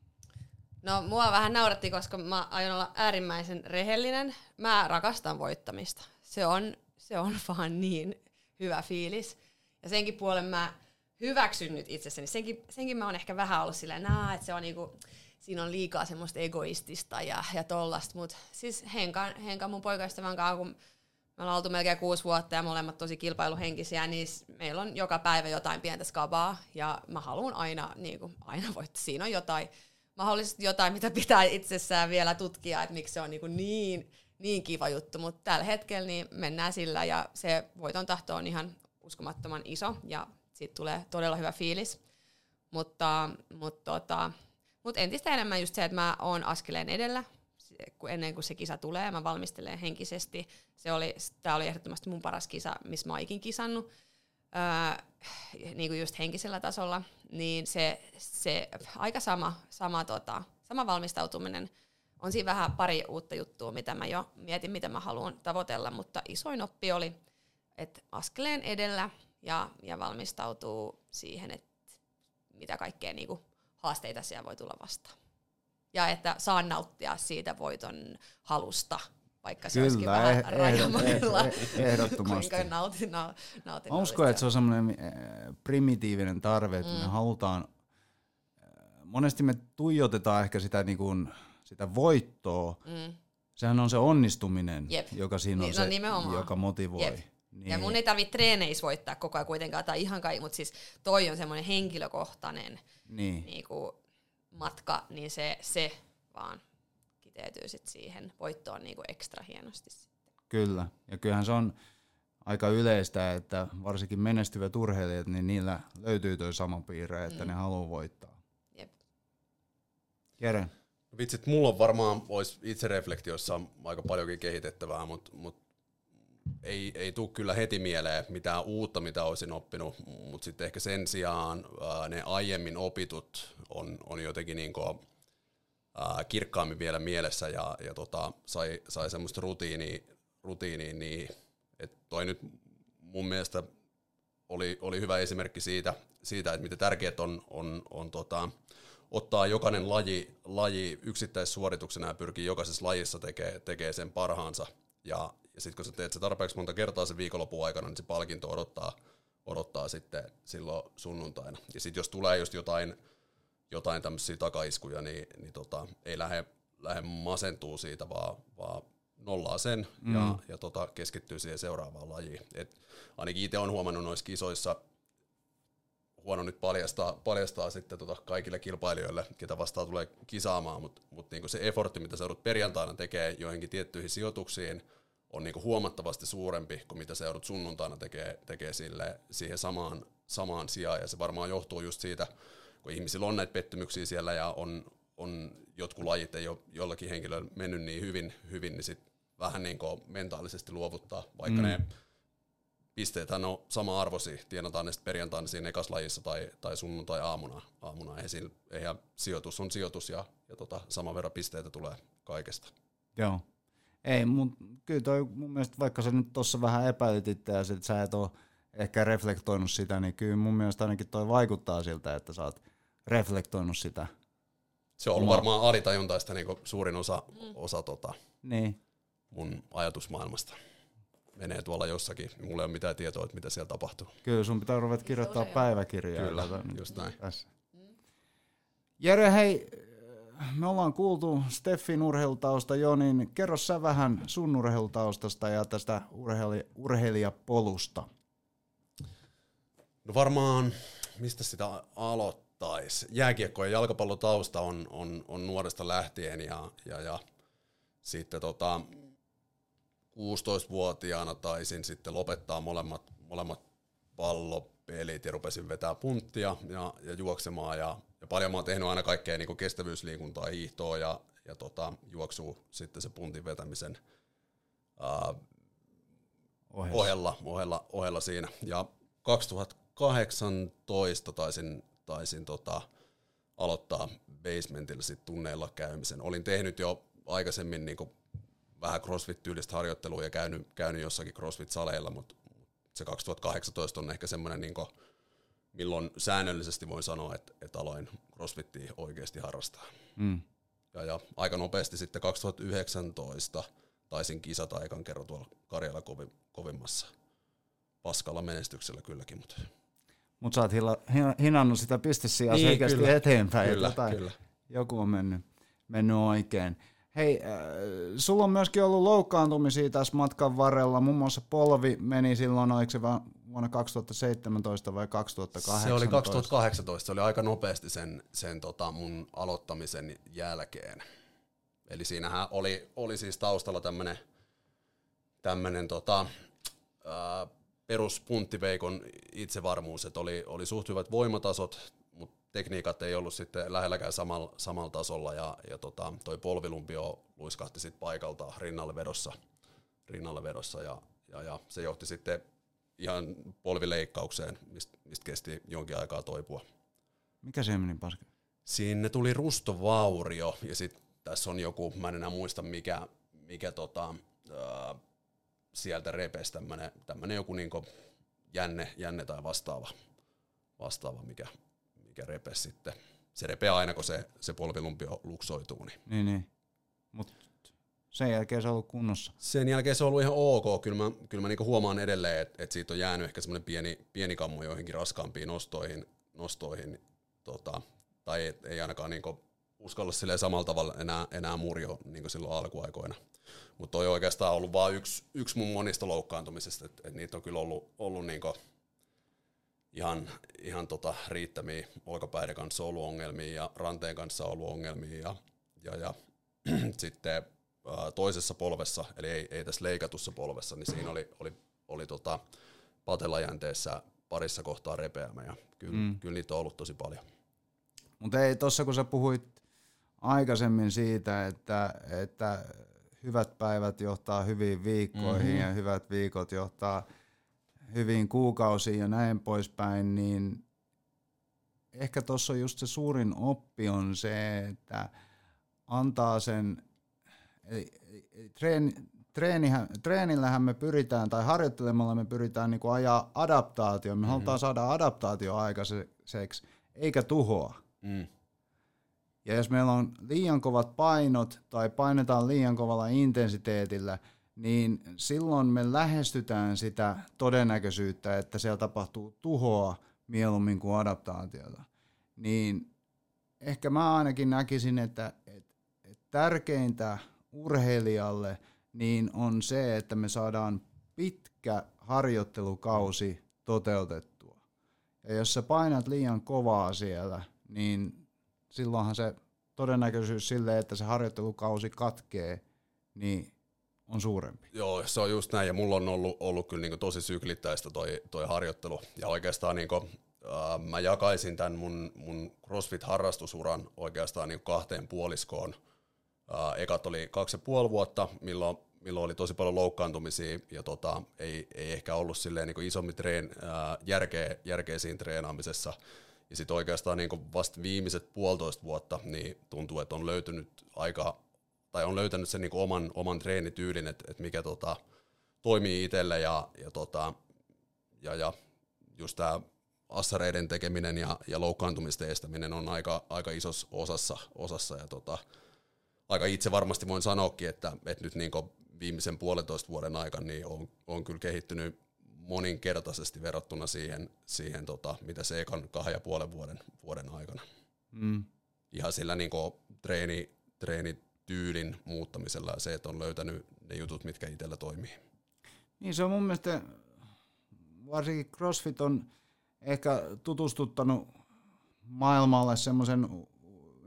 No mua vähän nauratti, koska mä aion olla äärimmäisen rehellinen. Mä rakastan voittamista. Se on, se on vaan niin hyvä fiilis. Ja senkin puolen mä hyväksyn nyt itsessäni. Senkin, senkin mä oon ehkä vähän ollut silleen, että se on niinku, siinä on liikaa semmoista egoistista ja, ja tollasta, mutta siis Henkan, Henkan mun poikaystävän kanssa, kun me ollaan oltu melkein kuusi vuotta ja molemmat tosi kilpailuhenkisiä, niin meillä on joka päivä jotain pientä skabaa ja mä haluan aina, niin kuin, aina voittaa. Siinä on jotain, mahdollisesti jotain, mitä pitää itsessään vielä tutkia, että miksi se on niin, kuin niin, niin kiva juttu, mutta tällä hetkellä niin mennään sillä ja se voiton tahto on ihan uskomattoman iso ja siitä tulee todella hyvä fiilis. Mutta, mutta tota, mutta entistä enemmän just se, että mä oon askeleen edellä, ennen kuin se kisa tulee, mä valmistelen henkisesti. Se oli, tää oli ehdottomasti mun paras kisa, missä mä oon ikin kisannut. Öö, niin kuin just henkisellä tasolla, niin se, se aika sama, sama, tota, sama valmistautuminen. On siinä vähän pari uutta juttua, mitä mä jo mietin, mitä mä haluan tavoitella, mutta isoin oppi oli, että askeleen edellä ja, ja valmistautuu siihen, että mitä kaikkea niin kuin haasteita siellä voi tulla vastaan. Ja että saan nauttia siitä voiton halusta, vaikka se Kyllä, olisikin vähän eh, rajamailla. Eh, ehdottomasti. Kuinka nautin, na, nautin Mä uskon, että se on semmoinen eh, primitiivinen tarve, että mm. me halutaan, monesti me tuijotetaan ehkä sitä, niin kuin, sitä voittoa, mm. sehän on se onnistuminen, Jep. joka siinä on niin, no, se, joka motivoi. Jep. Niin. Ja mun ei tarvitse treeneissä voittaa koko ajan kuitenkaan, tai ihan kai, mutta siis toi on semmoinen henkilökohtainen niin. Niinku matka, niin se, se vaan kiteytyy sit siihen voittoon niinku ekstra hienosti. Sitten. Kyllä, ja kyllähän se on aika yleistä, että varsinkin menestyvät urheilijat, niin niillä löytyy tuo sama piirre, että mm. ne haluaa voittaa. Jep. Jere? Vitsit, mulla on varmaan olisi itsereflektiossa aika paljonkin kehitettävää, mutta mut ei, ei tule kyllä heti mieleen mitään uutta, mitä olisin oppinut, mutta sitten ehkä sen sijaan ne aiemmin opitut on, on jotenkin niin kuin, kirkkaammin vielä mielessä ja, ja tota, sai, sai semmoista rutiinia, rutiinia niin että toi nyt mun mielestä oli, oli hyvä esimerkki siitä, siitä että miten tärkeää on, on, on tota, ottaa jokainen laji, laji yksittäissuorituksena ja pyrkii jokaisessa lajissa tekee, tekee sen parhaansa. Ja, ja sitten kun sä teet se tarpeeksi monta kertaa sen viikonlopun aikana, niin se palkinto odottaa, odottaa sitten silloin sunnuntaina. Ja sitten jos tulee just jotain, jotain tämmöisiä takaiskuja, niin, niin tota, ei lähde, lähde masentuu siitä, vaan, vaan nollaa sen mm. ja, ja tota, keskittyy siihen seuraavaan lajiin. Et ainakin itse olen huomannut noissa kisoissa, huono nyt paljastaa, paljastaa sitten tota kaikille kilpailijoille, ketä vastaan tulee kisaamaan, mutta mut niinku se effortti, mitä sä joudut perjantaina tekee joihinkin tiettyihin sijoituksiin, on niinku huomattavasti suurempi kuin mitä se joudut sunnuntaina tekee, tekee sille, siihen samaan, samaan sijaan. Ja se varmaan johtuu just siitä, kun ihmisillä on näitä pettymyksiä siellä ja on, on jotkut lajit ei ole jollakin henkilöllä mennyt niin hyvin, hyvin niin sit vähän niin mentaalisesti luovuttaa, vaikka mm. ne pisteethän on sama arvosi, tienataan ne sitten perjantaina siinä ekas lajissa tai, tai sunnuntai aamuna. aamuna. Eihän, eihän sijoitus on sijoitus ja, ja tota, saman verran pisteitä tulee kaikesta. Joo. Ei, mutta kyllä toi mun mielestä, vaikka sä nyt tuossa vähän epäilit itseäsi, että sä et ole ehkä reflektoinut sitä, niin kyllä mun mielestä ainakin toi vaikuttaa siltä, että sä oot reflektoinut sitä. Se on ollut varmaan alitajuntaista niin suurin osa, osa tota, Niin, mun ajatusmaailmasta. Menee tuolla jossakin, mulla ei ole mitään tietoa, että mitä siellä tapahtuu. kyllä sun pitää ruveta kirjoittaa päiväkirjaa. Kyllä, just näin. Tässä. Jere, hei, me ollaan kuultu Steffin urheilutausta jo, niin kerro sä vähän sun urheilutaustasta ja tästä urheili- urheilijapolusta. No varmaan, mistä sitä aloittaisi? Jääkiekko ja jalkapallotausta on, on, on nuoresta lähtien ja, ja, ja sitten tota, 16-vuotiaana taisin sitten lopettaa molemmat, molemmat pallopelit ja rupesin vetää punttia ja, ja juoksemaan ja paljon mä oon tehnyt aina kaikkea niin kestävyysliikuntaa, hiihtoa ja, ja tota, juoksua sitten se puntin vetämisen ää, Ohessa. ohella, ohella, ohella siinä. Ja 2018 taisin, taisin tota, aloittaa basementilla sit tunneilla käymisen. Olin tehnyt jo aikaisemmin niin vähän crossfit-tyylistä harjoittelua ja käynyt, käynyt jossakin crossfit-saleilla, mutta se 2018 on ehkä semmoinen, niin milloin säännöllisesti voin sanoa, että, että aloin crossfittiä oikeasti harrastaa. Mm. Ja, ja aika nopeasti sitten 2019 taisin kisata ekan kerran tuolla Karjala kovimmassa. Paskalla menestyksellä kylläkin, mutta Mutta sä oot hila, hin- hinannut sitä pistesiä Niin, selkeästi kyllä. eteenpäin. kyllä, jotain, kyllä. Joku on mennyt, mennyt oikein. Hei, äh, sulla on myöskin ollut loukkaantumisia tässä matkan varrella. Muun muassa polvi meni silloin, oliko se va- vuonna 2017 vai 2018? Se oli 2018, se oli aika nopeasti sen, sen tota mun aloittamisen jälkeen. Eli siinähän oli, oli siis taustalla tämmönen, tämmönen tota, peruspunttiveikon itsevarmuus, että oli, oli suht hyvät voimatasot, mutta tekniikat ei ollut sitten lähelläkään samalla, samalla tasolla ja, ja tota, toi polvilumpio luiskahti sitten paikalta rinnalle vedossa, rinnalle vedossa ja, ja, ja se johti sitten ihan polvileikkaukseen, mistä mist kesti jonkin aikaa toipua. Mikä se meni paska? Sinne tuli rustovaurio ja sitten tässä on joku, mä en enää muista mikä, mikä tota, ää, sieltä repesi tämmönen joku niinku jänne, jänne tai vastaava, vastaava mikä, mikä repesi sitten. Se repeää aina, kun se, se polvilumpio luksoituu. Niin. Niin, niin. Mut sen jälkeen se on ollut kunnossa. Sen jälkeen se on ollut ihan ok. Kyllä mä, kyllä mä niinku huomaan edelleen, että et siitä on jäänyt ehkä semmoinen pieni, pieni kammo joihinkin raskaampiin nostoihin, nostoihin tota, tai ei, ei ainakaan niinku uskalla silleen samalla tavalla enää, enää murjo niin kuin silloin alkuaikoina. Mutta toi oikeastaan ollut vain yksi, yksi mun monista loukkaantumisista, että et niitä on kyllä ollut, ollut niinku ihan, ihan tota riittämiä. Olkapäiden kanssa ollut ongelmia ja ranteen kanssa ollut ongelmia ja, ja, ja sitten toisessa polvessa, eli ei, ei tässä leikatussa polvessa, niin siinä oli, oli, oli tota patelajänteessä parissa kohtaa repeämä ja kyllä, mm. kyllä niitä on ollut tosi paljon. Mutta ei tossa kun sä puhuit aikaisemmin siitä, että, että hyvät päivät johtaa hyviin viikkoihin mm-hmm. ja hyvät viikot johtaa hyviin kuukausiin ja näin poispäin, niin ehkä tuossa on just se suurin oppi on se, että antaa sen, eli, eli treeni, treenihän, treenillähän me pyritään, tai harjoittelemalla me pyritään niin ajaa adaptaatio. Me mm-hmm. halutaan saada adaptaatio aikaiseksi, eikä tuhoa. Mm. Ja jos meillä on liian kovat painot tai painetaan liian kovalla intensiteetillä, niin silloin me lähestytään sitä todennäköisyyttä, että siellä tapahtuu tuhoa mieluummin kuin adaptaatiota. Niin ehkä mä ainakin näkisin, että, että, että tärkeintä urheilijalle niin on se, että me saadaan pitkä harjoittelukausi toteutettua. Ja jos sä painat liian kovaa siellä, niin silloinhan se todennäköisyys sille, että se harjoittelukausi katkee, niin on suurempi. Joo, se on just näin, ja mulla on ollut, ollut kyllä niin tosi syklittäistä toi, toi harjoittelu, ja oikeastaan niin kuin, äh, mä jakaisin tämän mun, mun CrossFit-harrastusuran oikeastaan niin kahteen puoliskoon. Ekat oli kaksi ja puoli vuotta, milloin, milloin oli tosi paljon loukkaantumisia, ja tota, ei, ei ehkä ollut silleen niin isommin treen, järkeä, järkeä siinä treenaamisessa, ja sitten oikeastaan niin vasta viimeiset puolitoista vuotta niin tuntuu, että on löytynyt aika tai on löytänyt sen niin oman, oman treenityylin, että, että mikä tota, toimii itselle ja, ja, tota, ja, ja just tämä assareiden tekeminen ja, ja loukkaantumisten estäminen on aika, aika isossa osassa, osassa ja tota, aika itse varmasti voin sanoakin, että, että nyt niin viimeisen puolentoista vuoden aikana niin on, on kyllä kehittynyt moninkertaisesti verrattuna siihen, siihen tota, mitä se ekan kahden ja puolen vuoden, vuoden aikana. Mm. Ihan sillä niin treeni, treenityylin muuttamisella ja se, että on löytänyt ne jutut, mitkä itsellä toimii. Niin se on mun mielestä, varsinkin CrossFit on ehkä tutustuttanut maailmalle semmoisen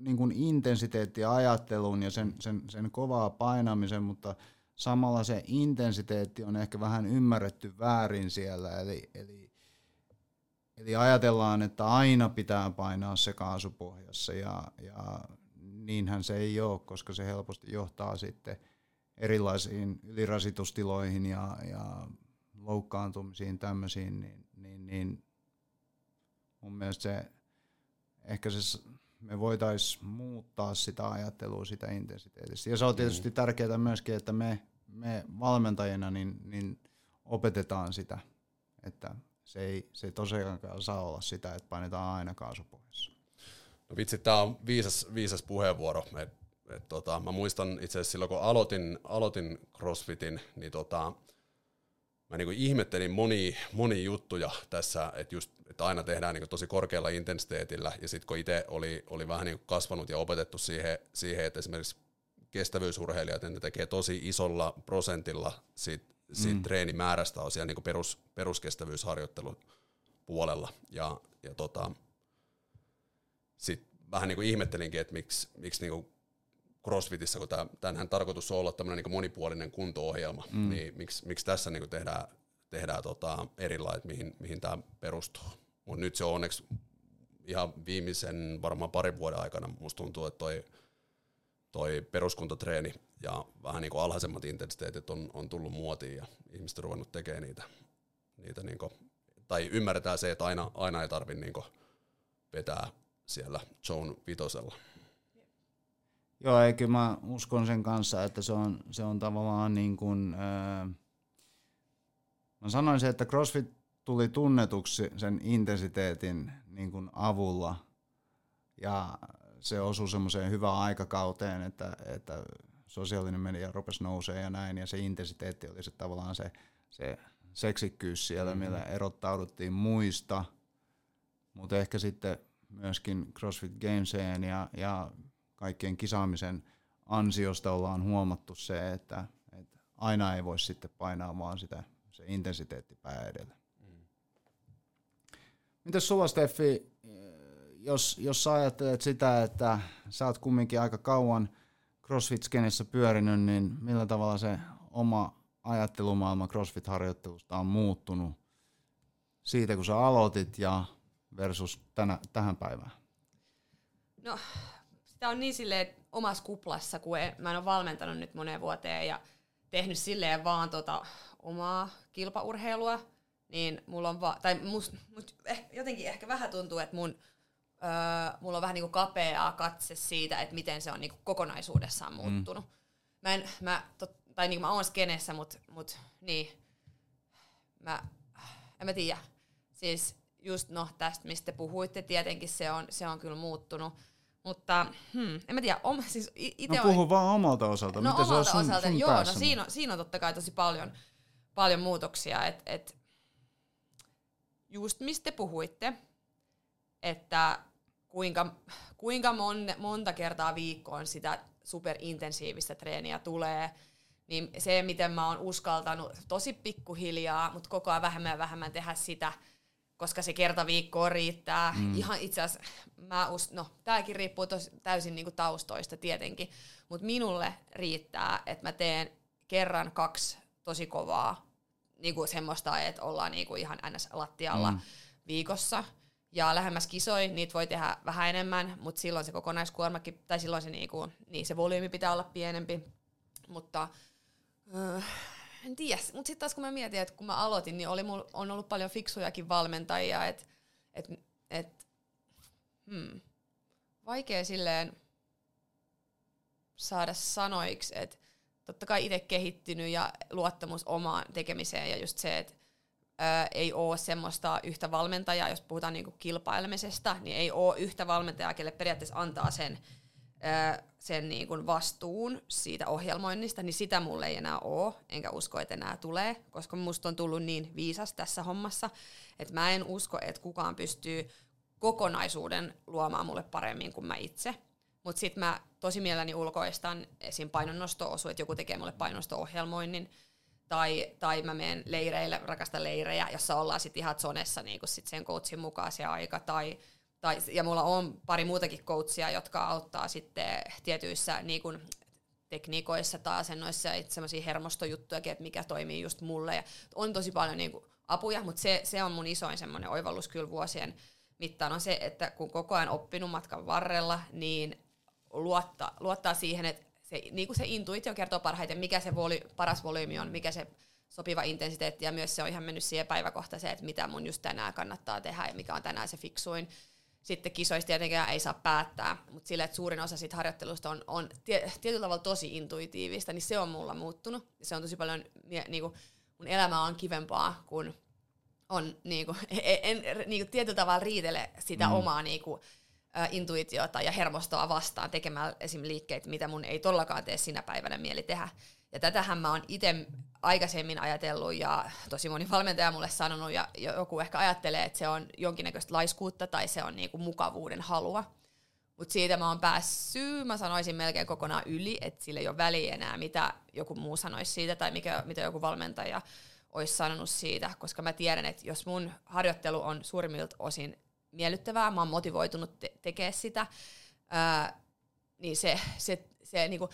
niin kuin intensiteettiajatteluun ja sen, sen, sen kovaa painamisen, mutta samalla se intensiteetti on ehkä vähän ymmärretty väärin siellä, eli, eli, eli ajatellaan, että aina pitää painaa se kaasupohjassa, ja, ja niinhän se ei ole, koska se helposti johtaa sitten erilaisiin ylirasitustiloihin ja, ja loukkaantumisiin tämmöisiin, niin, niin, niin mun mielestä se, ehkä se, me voitaisiin muuttaa sitä ajattelua sitä intensiteetistä. Ja se on tietysti mm. tärkeää myöskin, että me, me valmentajina niin, niin opetetaan sitä, että se ei, se ei tosiaankaan saa olla sitä, että painetaan aina kaasupohjassa. No vitsi, tämä on viisas, viisas puheenvuoro. Et, et, tota, mä muistan itse asiassa silloin, kun aloitin, aloitin CrossFitin, niin tota, mä niinku ihmettelin moni, moni juttuja tässä, että just että aina tehdään niinku tosi korkealla intensiteetillä, ja sitten kun itse oli, oli vähän niinku kasvanut ja opetettu siihen, siihen että esimerkiksi kestävyysurheilijat, ne tekee tosi isolla prosentilla siitä, siitä mm. treenimäärästä on siellä niinku perus, peruskestävyysharjoittelun puolella, ja, ja tota, sitten vähän niinku ihmettelinkin, että miksi, miksi niinku CrossFitissä, kun tämähän tarkoitus on olla tämmöinen niin monipuolinen kunto-ohjelma, mm. niin miksi, miksi tässä niin tehdään, tehdään tota erilaiset, mihin, mihin tämä perustuu. Mutta nyt se on onneksi ihan viimeisen varmaan parin vuoden aikana, musta tuntuu, että toi, toi peruskuntotreeni ja vähän niin kuin alhaisemmat intensiteetit on, on tullut muotiin ja ihmiset on ruvennut tekemään niitä, niitä niin kuin, tai ymmärretään se, että aina, aina ei tarvitse niin vetää siellä zone vitosella. Joo, eikö mä uskon sen kanssa, että se on, se on tavallaan niin kuin, ää, mä sanoisin, että CrossFit tuli tunnetuksi sen intensiteetin niin kuin avulla ja se osui semmoiseen hyvään aikakauteen, että, että sosiaalinen media rupesi nousee ja näin, ja se intensiteetti oli se tavallaan se, se seksikkyys siellä, mm-hmm. millä erottauduttiin muista, mutta ehkä sitten myöskin CrossFit Gameseen ja, ja kaikkien kisaamisen ansiosta ollaan huomattu se, että, että aina ei voi sitten painaa vaan sitä se intensiteetti pää edellä. Mm. Mites sulla Steffi, jos, jos sä ajattelet sitä, että sä oot kumminkin aika kauan CrossFit-skenissä pyörinyt, niin millä tavalla se oma ajattelumaailma CrossFit-harjoittelusta on muuttunut siitä, kun sä aloitit ja versus tänä, tähän päivään? No tämä on niin silleen omassa kuplassa, kun mä en ole valmentanut nyt moneen vuoteen ja tehnyt silleen vaan tota omaa kilpaurheilua, niin mulla on va- tai must, must eh, jotenkin ehkä vähän tuntuu, että mun öö, mulla on vähän niinku kapeaa katse siitä, että miten se on niinku kokonaisuudessaan mm. muuttunut. Mm. Mä en, mä, tot, tai niinku mä oon skenessä, mut, mut niin, mä, en mä tiedä. Siis just no tästä, mistä puhuitte, tietenkin se on, se on kyllä muuttunut mutta hmm, en mä tiedä, om, siis ite no puhu on, vaan omalta osalta. No Miten omalta se on sun, osalta, sun joo, no siinä on, siinä on totta kai tosi paljon, paljon muutoksia. Et, et, just mistä te puhuitte, että kuinka, kuinka mon, monta kertaa viikkoon sitä superintensiivistä treeniä tulee, niin se, miten mä oon uskaltanut tosi pikkuhiljaa, mutta koko ajan vähemmän ja vähemmän tehdä sitä – koska se kerta viikkoa riittää. Mm. Ihan itse asiassa, mä us, no tämäkin riippuu tos, täysin niinku taustoista tietenkin, mutta minulle riittää, että mä teen kerran kaksi tosi kovaa niinku semmoista, että ollaan niinku ihan ns. lattialla mm. viikossa. Ja lähemmäs kisoin, niitä voi tehdä vähän enemmän, mutta silloin se kokonaiskuormakin, tai silloin se, niinku, niin se volyymi pitää olla pienempi. Mutta äh, en tiedä, mutta sitten taas kun mä mietin, että kun mä aloitin, niin oli, mul, on ollut paljon fiksujakin valmentajia, että et, et, hmm, vaikea silleen, saada sanoiksi, että totta kai itse kehittynyt ja luottamus omaan tekemiseen ja just se, että ei ole semmoista yhtä valmentajaa, jos puhutaan niinku kilpailemisesta, niin ei ole yhtä valmentajaa, kelle periaatteessa antaa sen, sen niinku vastuun siitä ohjelmoinnista, niin sitä mulle ei enää ole, enkä usko, että enää tulee, koska musta on tullut niin viisas tässä hommassa, että mä en usko, että kukaan pystyy kokonaisuuden luomaan mulle paremmin kuin mä itse. Mutta sitten mä tosi mielelläni ulkoistan esim. painonnosto-osu, että joku tekee mulle painonnosto-ohjelmoinnin, tai, tai mä menen leireille, rakasta leirejä, jossa ollaan sitten ihan zonessa niin sit sen coachin mukaan se aika, tai, tai, ja mulla on pari muutakin coachia, jotka auttaa sitten tietyissä niin kun, tekniikoissa tai asennoissa ja semmoisia hermostojuttuja, että mikä toimii just mulle. Ja on tosi paljon niin kun, apuja, mutta se, se on mun isoin semmoinen oivallus kyllä vuosien mittaan on se, että kun koko ajan oppinut matkan varrella, niin luottaa, luottaa siihen, että se, niin kuin se intuitio kertoo parhaiten, mikä se voli, paras volyymi on, mikä se sopiva intensiteetti, ja myös se on ihan mennyt siihen päiväkohtaiseen, että mitä mun just tänään kannattaa tehdä, ja mikä on tänään se fiksuin. Sitten kisoista tietenkään ei saa päättää, mutta sille, että suurin osa siitä harjoittelusta on, on tie, tietyllä tavalla tosi intuitiivista, niin se on mulla muuttunut. Se on tosi paljon, niin kuin, mun elämä on kivempaa, kun on niin kuin, en, en niin kuin tietyllä tavalla riitele sitä mm. omaa niin kuin, intuitiota ja hermostoa vastaan tekemään esim. liikkeitä, mitä mun ei tollakaan tee sinä päivänä mieli tehdä. Ja tätähän mä oon itse aikaisemmin ajatellut ja tosi moni valmentaja mulle sanonut ja joku ehkä ajattelee, että se on jonkinnäköistä laiskuutta tai se on niinku mukavuuden halua. Mutta siitä mä oon päässyt, mä sanoisin melkein kokonaan yli, että sillä ei ole väliä enää, mitä joku muu sanoisi siitä tai mikä, mitä joku valmentaja olisi sanonut siitä, koska mä tiedän, että jos mun harjoittelu on suurimmilta osin miellyttävää, mä oon motivoitunut te- tekemään sitä, ää, niin se, se, se niinku,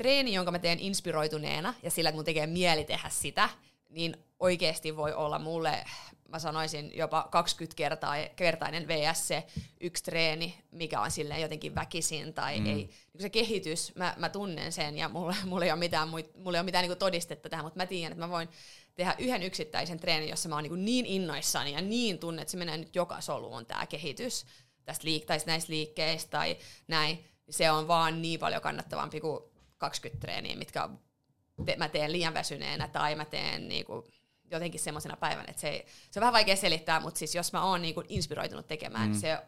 treeni, jonka mä teen inspiroituneena ja sillä, kun mun tekee mieli tehdä sitä, niin oikeasti voi olla mulle, mä sanoisin jopa 20 kertaa, kertainen VS se yksi treeni, mikä on silleen jotenkin väkisin tai mm. ei. Niin se kehitys, mä, mä tunnen sen ja mulla, mulla ei ole mitään, mulla ei ole mitään niin todistetta tähän, mutta mä tiedän, että mä voin tehdä yhden yksittäisen treenin, jossa mä oon niin, niin innoissani ja niin tunne, että se menee nyt joka soluun tämä kehitys tästä liik- tai näistä liikkeistä tai näin. Se on vaan niin paljon kannattavampi kuin 20 treeniä, mitkä te- mä teen liian väsyneenä tai mä teen niinku jotenkin semmoisena päivänä, että se, ei, se on vähän vaikea selittää, mutta siis jos mä oon niinku inspiroitunut tekemään, mm. se,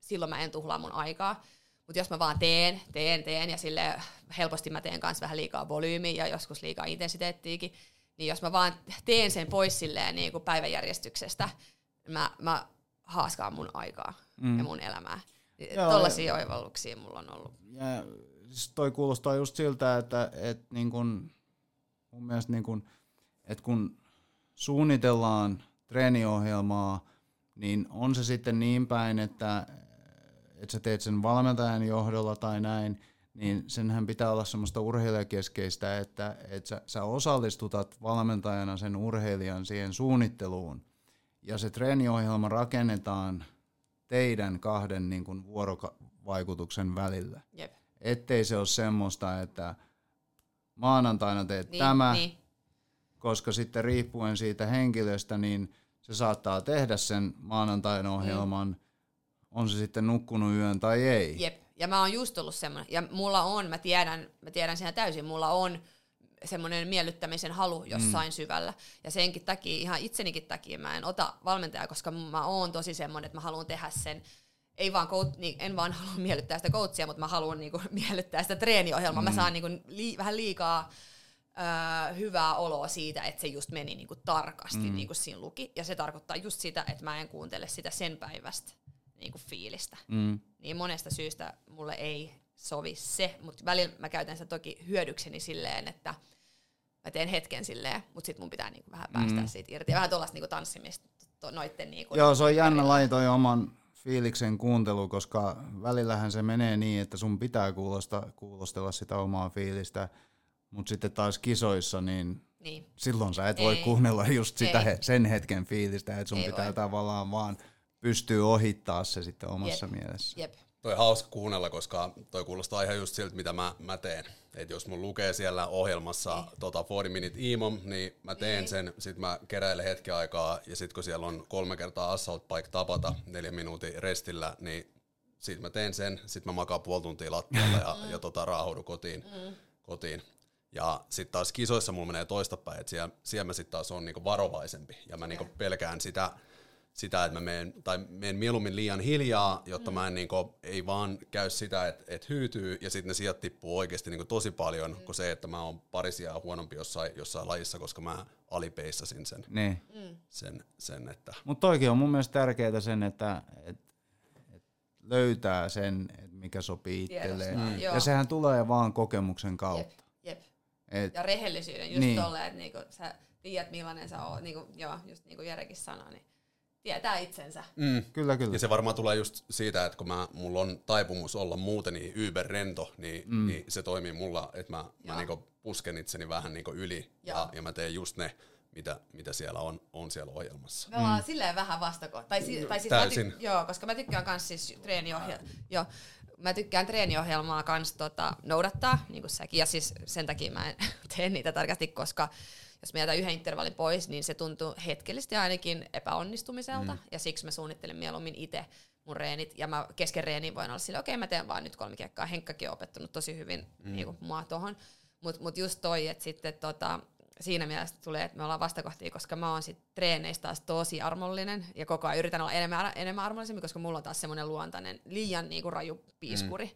silloin mä en tuhlaa mun aikaa. Mutta jos mä vaan teen, teen, teen ja sille helposti mä teen kanssa vähän liikaa volyymiä ja joskus liikaa intensiteettiäkin, niin jos mä vaan teen sen pois silleen niin kuin päiväjärjestyksestä, mä, mä haaskaan mun aikaa mm. ja mun elämää. Tuollaisia oivalluksia mulla on ollut. Ja siis toi kuulostaa just siltä, että et niin kun, mun mielestä niin kun, että kun suunnitellaan treeniohjelmaa, niin on se sitten niin päin, että, että sä teet sen valmentajan johdolla tai näin, niin senhän pitää olla semmoista urheilijakeskeistä, että, että sä, sä osallistutat valmentajana sen urheilijan siihen suunnitteluun. Ja se treeniohjelma rakennetaan teidän kahden niin kuin vuorovaikutuksen välillä. Jep. Ettei se ole semmoista, että maanantaina teet niin, tämä, niin. koska sitten riippuen siitä henkilöstä, niin se saattaa tehdä sen maanantain ohjelman, mm. on se sitten nukkunut yön tai ei. Jep ja mä oon just ollut semmoinen, ja mulla on, mä tiedän, mä tiedän siinä täysin, mulla on semmoinen miellyttämisen halu jossain mm. syvällä. Ja senkin takia, ihan itsenikin takia mä en ota valmentajaa, koska mä oon tosi semmoinen, että mä haluan tehdä sen, ei vaan coach, niin en vaan halua miellyttää sitä coachia, mutta mä haluan niinku miellyttää sitä treeniohjelmaa. Mm. Mä saan niinku li, vähän liikaa ö, hyvää oloa siitä, että se just meni niinku tarkasti, mm. niin kuin siinä luki. Ja se tarkoittaa just sitä, että mä en kuuntele sitä sen päivästä niin kuin fiilistä. Mm. Niin monesta syystä mulle ei sovi se, mutta välillä mä käytän sitä toki hyödykseni silleen, että mä teen hetken silleen, mutta sitten mun pitää niinku vähän päästä mm. siitä irti. Ja vähän tuollaista niinku tanssimista to, noitten niinku Joo, se on jännä laji toi oman fiiliksen kuuntelu, koska välillähän se menee niin, että sun pitää kuulosta, kuulostella sitä omaa fiilistä, mutta sitten taas kisoissa, niin, niin. silloin sä et ei. voi kuunnella just sitä ei. sen hetken fiilistä, että sun ei pitää voi. tavallaan vaan pystyy ohittaa se sitten omassa Jep. mielessä. Jep. Toi hauska kuunnella, koska toi kuulostaa ihan just siltä, mitä mä, mä teen. Et jos mun lukee siellä ohjelmassa niin. tota 40 minute imom, niin mä teen niin. sen, sit mä keräilen hetken aikaa, ja sit kun siellä on kolme kertaa assault bike tapata neljän minuutin restillä, niin sit mä teen sen, sit mä makaan puoli tuntia lattialla ja, ja tota, raahoudun kotiin. Mm. kotiin. Ja sitten taas kisoissa mulla menee toistapäin, että siellä, siellä mä sitten taas on niinku varovaisempi ja mä niinku pelkään sitä, sitä, että mä menen, tai menen mieluummin liian hiljaa, jotta mm. mä en niinku, ei vaan käy sitä, että et hyytyy ja sitten ne sijat tippuu oikeasti niinku tosi paljon, mm. kuin se, että mä oon parisia huonompi jossain, jossain lajissa, koska mä alipeissasin sen. Niin. sen, sen että Mutta toikin on mun mielestä tärkeää sen, että et, et löytää sen, mikä sopii itselleen. Mm. Ja sehän tulee vaan kokemuksen Jep, kautta. jep. Et, Ja rehellisyyden, just Niin. niin. tolleen, että niinku, sä tiedät millainen sä oot, niinku, joo, just niin kuin Jerekin sanoi, niin tietää itsensä. mm. kyllä, kyllä. Ja se varmaan tulee just siitä, että kun mä, mulla on taipumus olla muuten niin yberrento, niin, mm. niin se toimii mulla, että mä, mä niinku pusken itseni vähän niinku yli ja, Joo. ja mä teen just ne, mitä, mitä siellä on, on siellä ohjelmassa. Me ollaan mm. silleen vähän vastako. Tai, si- tai siis Täysin. Mä ty- joo, koska mä tykkään kans siis treeniohjelmaa. Mä tykkään treeniohjelmaa kans tota, noudattaa, niin kuin säkin. Ja siis sen takia mä en tee niitä tarkasti, koska jos mä jätän yhden intervallin pois, niin se tuntuu hetkellisesti ainakin epäonnistumiselta. Mm. Ja siksi mä suunnittelen mieluummin itse mun reenit. Ja mä kesken reeniin voin olla silleen, okei okay, mä teen vaan nyt kolme kiekkaa. Henkkakin on opettanut tosi hyvin mm. niin kuin mua tohon. Mutta mut just toi, että sitten tota, siinä mielessä tulee, että me ollaan vastakohtia, koska mä oon sit treeneistä taas tosi armollinen ja koko ajan yritän olla enemmän, enemmän armollisempi, koska mulla on taas semmoinen luontainen liian niinku raju piiskuri. Mm.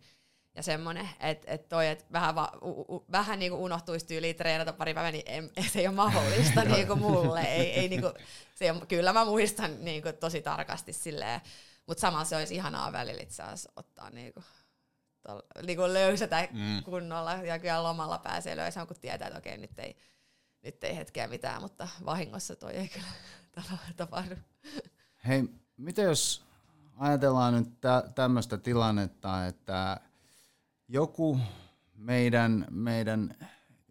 Ja semmoinen, että et toi, että vähän, va, u, u, vähän niinku unohtuisi tyyliin treenata pari päivää, niin en, se ei ole mahdollista niinku mulle. Ei, ei niinku, se on, kyllä mä muistan niinku tosi tarkasti silleen, mutta samalla se olisi ihanaa välillä itse asiassa ottaa niinku, tol, niinku löysätä mm. kunnolla ja kyllä lomalla pääsee löysään, kun tietää, että okei, nyt ei, nyt ei hetkeä mitään, mutta vahingossa toi ei kyllä tapa- tapahdu. Hei, mitä jos ajatellaan nyt tä- tämmöistä tilannetta, että joku meidän, meidän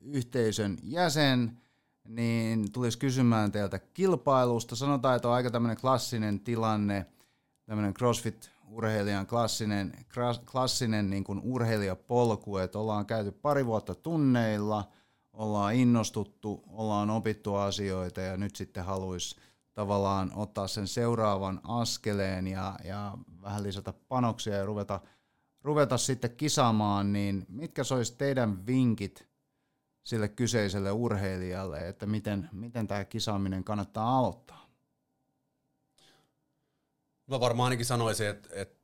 yhteisön jäsen niin tulisi kysymään teiltä kilpailusta. Sanotaan, että on aika tämmöinen klassinen tilanne, tämmöinen CrossFit-urheilijan klassinen, klassinen niin kuin urheilijapolku, että ollaan käyty pari vuotta tunneilla, ollaan innostuttu, ollaan opittu asioita ja nyt sitten haluaisi tavallaan ottaa sen seuraavan askeleen ja, ja vähän lisätä panoksia ja ruveta, ruveta sitten kisaamaan, niin mitkä olisi teidän vinkit sille kyseiselle urheilijalle, että miten, miten tämä kisaaminen kannattaa aloittaa? Mä varmaan ainakin sanoisin, että, että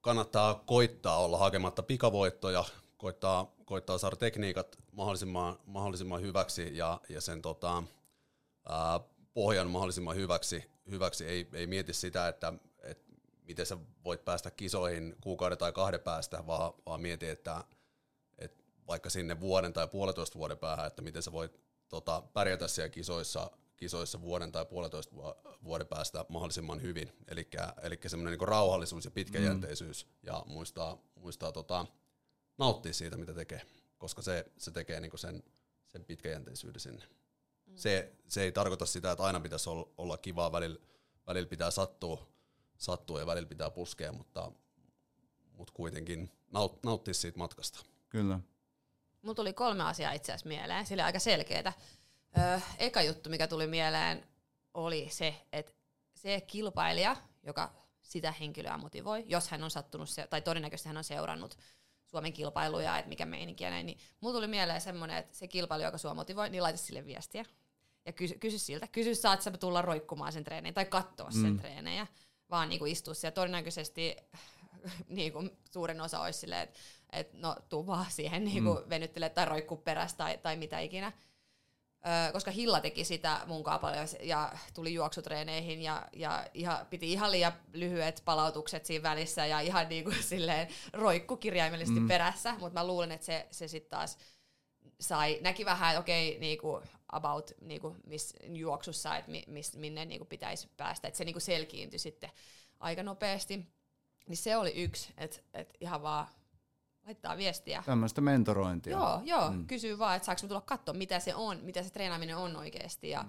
kannattaa koittaa olla hakematta pikavoittoja, koittaa, koittaa saada tekniikat mahdollisimman, mahdollisimman hyväksi ja, ja sen tota, ää, pohjan mahdollisimman hyväksi. hyväksi. Ei, ei mieti sitä, että, että miten sä voit päästä kisoihin kuukauden tai kahden päästä, vaan, vaan mieti, että, että vaikka sinne vuoden tai puolitoista vuoden päähän, että miten sä voit tota, pärjätä siellä kisoissa, kisoissa vuoden tai puolitoista vu- vuoden päästä mahdollisimman hyvin. Eli semmoinen niin rauhallisuus ja pitkäjänteisyys mm. ja muistaa, muistaa tota, nauttia siitä, mitä tekee, koska se, se tekee niin sen, sen pitkäjänteisyyden sinne. Mm. Se, se ei tarkoita sitä, että aina pitäisi olla, olla kivaa, välillä, välillä pitää sattua, sattua ja välillä pitää puskea, mutta, mutta kuitenkin naut, nauttia siitä matkasta. Kyllä. Mulla tuli kolme asiaa itse asiassa mieleen, sillä aika selkeitä. Öö, eka juttu, mikä tuli mieleen, oli se, että se kilpailija, joka sitä henkilöä motivoi, jos hän on sattunut, se, tai todennäköisesti hän on seurannut Suomen kilpailuja, että mikä meininki ja näin, niin mulla tuli mieleen semmoinen, että se kilpailija, joka sua motivoi, niin laita sille viestiä. Ja kysy, kysy siltä, kysy saat sä tulla roikkumaan sen treeneen tai katsoa sen Mm. treenejä, vaan niinku istua siellä. Todennäköisesti niinku, suurin osa olisi silleen, että et, no tuu vaan siihen niinku, mm. venyttele tai roikkuu perässä tai, tai mitä ikinä. Koska Hilla teki sitä mun paljon ja tuli juoksutreeneihin ja, ja ihan, piti ihan liian lyhyet palautukset siinä välissä ja ihan niinku silleen roikku kirjaimellisesti mm. perässä, mutta mä luulen, että se, se sitten taas sai, näki vähän, että okei, niinku about niinku, miss, juoksussa, että mi, miss, minne niinku pitäisi päästä, että se niinku selkiintyi sitten aika nopeasti. Niin se oli yksi, että et ihan vaan laittaa viestiä. Tämmöistä mentorointia. Joo, joo. Mm. Kysyy vaan, että saanko tulla katsoa, mitä se on, mitä se treenaaminen on oikeasti. Ja, mm.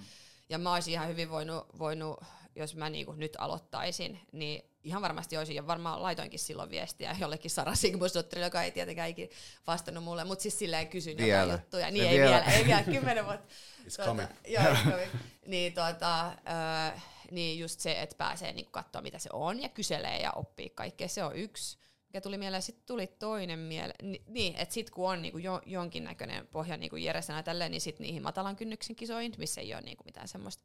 ja mä olisin ihan hyvin voinut, voinut jos mä niinku nyt aloittaisin, niin ihan varmasti olisin, ja varmaan laitoinkin silloin viestiä jollekin Sara Sigmusdotterille, joka ei tietenkään ikinä vastannut mulle, mutta siis silleen kysyn Vielä. jotain juttuja. Se Niin ei vielä. vielä, ei vielä, kymmenen vuotta. It's coming. Joo, it's coming. Niin tota, ö, niin just se, että pääsee niinku katsoa, mitä se on, ja kyselee ja oppii kaikkea, se on yksi. Mikä tuli mieleen, sitten tuli toinen mieleen, Ni, niin, että sitten kun on niinku jo, jonkinnäköinen pohja niinku Jeresänä tälleen, niin sitten niihin matalan kynnyksen kisoihin, missä ei ole niinku mitään semmoista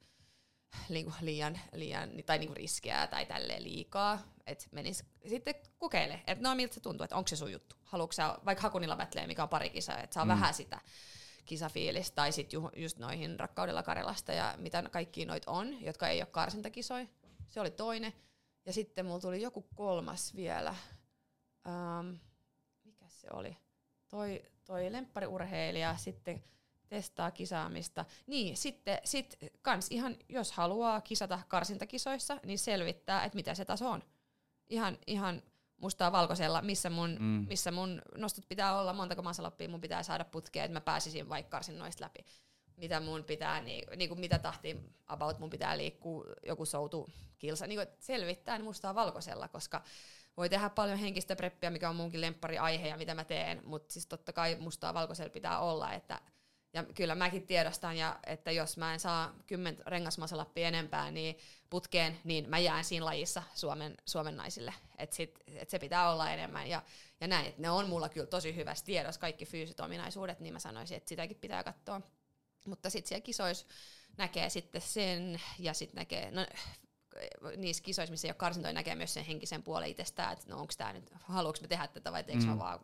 niinku liian, liian, tai niinku riskiä tai tälleen liikaa, että menis sitten kokeile, että no miltä se tuntuu, että onko se sun juttu. Haluatko sä vaikka Hakunilla Battleen, mikä on pari kisaa, että saa mm. vähän sitä kisafiilistä, tai sitten ju, just noihin Rakkaudella Karelasta ja mitä kaikki noit on, jotka ei ole karsintakisoja. Se oli toinen. Ja sitten mulla tuli joku kolmas vielä. Um, mikä se oli? Toi, toi lemppariurheilija, sitten testaa kisaamista. Niin, sitten sit kans ihan, jos haluaa kisata karsintakisoissa, niin selvittää, että mitä se taso on. Ihan, ihan mustaa valkoisella, missä mun, mm. missä mun nostot pitää olla, montako masalappia mun pitää saada putkeen, että mä pääsisin vaikka karsinnoista läpi. Mitä mun pitää, niin, niin kuin mitä tahti about mun pitää liikkua, joku soutu kilsa, niin selvittää niin mustaa valkoisella, koska voi tehdä paljon henkistä preppiä, mikä on munkin aihe ja mitä mä teen, mutta siis totta kai mustaa valkoisella pitää olla, että ja kyllä mäkin tiedostan, ja että jos mä en saa kymmen rengasmasalappia enempää niin putkeen, niin mä jään siinä lajissa Suomen, Suomen naisille. Että et se pitää olla enemmän. Ja, ja näin, että ne on mulla kyllä tosi hyvässä tiedossa, kaikki fyysiset ominaisuudet, niin mä sanoisin, että sitäkin pitää katsoa. Mutta sitten siellä kisoissa näkee sitten sen, ja sitten näkee, no, niissä kisoissa, missä ei ole karsintoja, näkee myös sen henkisen puolen itsestään, että no onko tämä nyt, haluanko me tehdä tätä vai teekö mm. mä vaan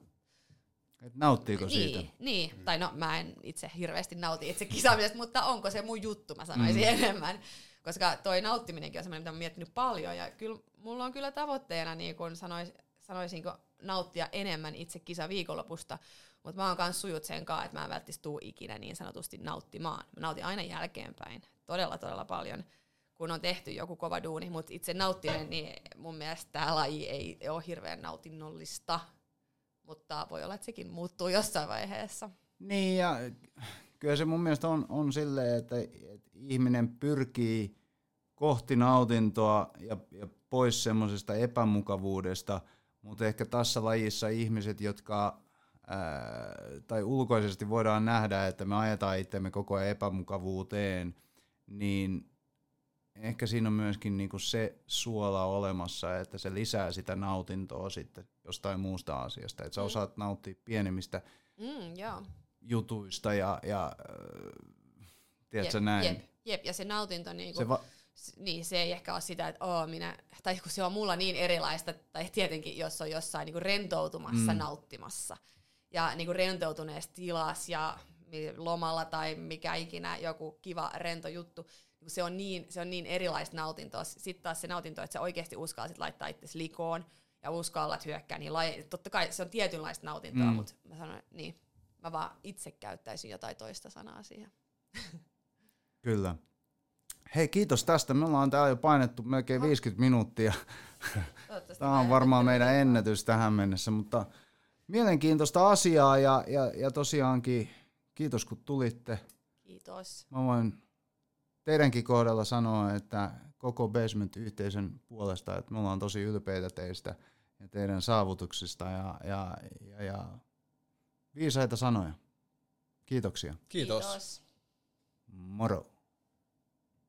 et nauttiiko niin, siitä? Niin, tai no mä en itse hirveästi nauti itse kisaamisesta, mutta onko se mun juttu, mä sanoisin mm. enemmän. Koska toi nauttiminenkin on semmoinen, mitä mä miettinyt paljon, ja kyllä mulla on kyllä tavoitteena, niin kun sanois, sanoisinko, nauttia enemmän itse kisa viikonlopusta, mutta mä oon myös sujut sen kanssa, että mä en välttämättä tuu ikinä niin sanotusti nauttimaan. Mä nautin aina jälkeenpäin, todella todella paljon, kun on tehty joku kova duuni, mutta itse nauttiminen, niin mun mielestä tämä laji ei ole hirveän nautinnollista mutta voi olla, että sekin muuttuu jossain vaiheessa. Niin, ja kyllä se mun mielestä on, on silleen, että, että ihminen pyrkii kohti nautintoa ja, ja pois semmoisesta epämukavuudesta, mutta ehkä tässä lajissa ihmiset, jotka ää, tai ulkoisesti voidaan nähdä, että me ajetaan itsemme koko ajan epämukavuuteen, niin ehkä siinä on myöskin niinku se suola olemassa, että se lisää sitä nautintoa sitten jostain muusta asiasta. Että sä mm. osaat nauttia pienemmistä mm, joo. jutuista ja, ja äh, tiedätkö jep, näin. Jep, jep, ja se nautinto niinku, se va- niin se ei ehkä ole sitä, että oo, minä, tai kun se on mulla niin erilaista, tai tietenkin jos on jossain niinku rentoutumassa, mm. nauttimassa, ja niinku rentoutuneessa tilassa ja lomalla tai mikä ikinä joku kiva rento juttu, se on niin, se on niin erilaista nautintoa. Sitten taas se nautinto, että sä oikeasti uskallat laittaa itse likoon ja uskallat hyökkää, niin laji, totta kai se on tietynlaista nautintoa, mm. mutta mä sanoin, niin, mä vaan itse käyttäisin jotain toista sanaa siihen. Kyllä. Hei, kiitos tästä. Me ollaan täällä jo painettu melkein 50 minuuttia. Tämä on varmaan meidän ennätys tähän mennessä, mutta mielenkiintoista asiaa ja, ja, ja tosiaankin kiitos kun tulitte. Kiitos. Mä voin teidänkin kohdalla sanoa, että koko Basement-yhteisön puolesta, että me ollaan tosi ylpeitä teistä ja teidän saavutuksista ja, ja, ja, ja viisaita sanoja. Kiitoksia. Kiitos. Kiitos. Moro.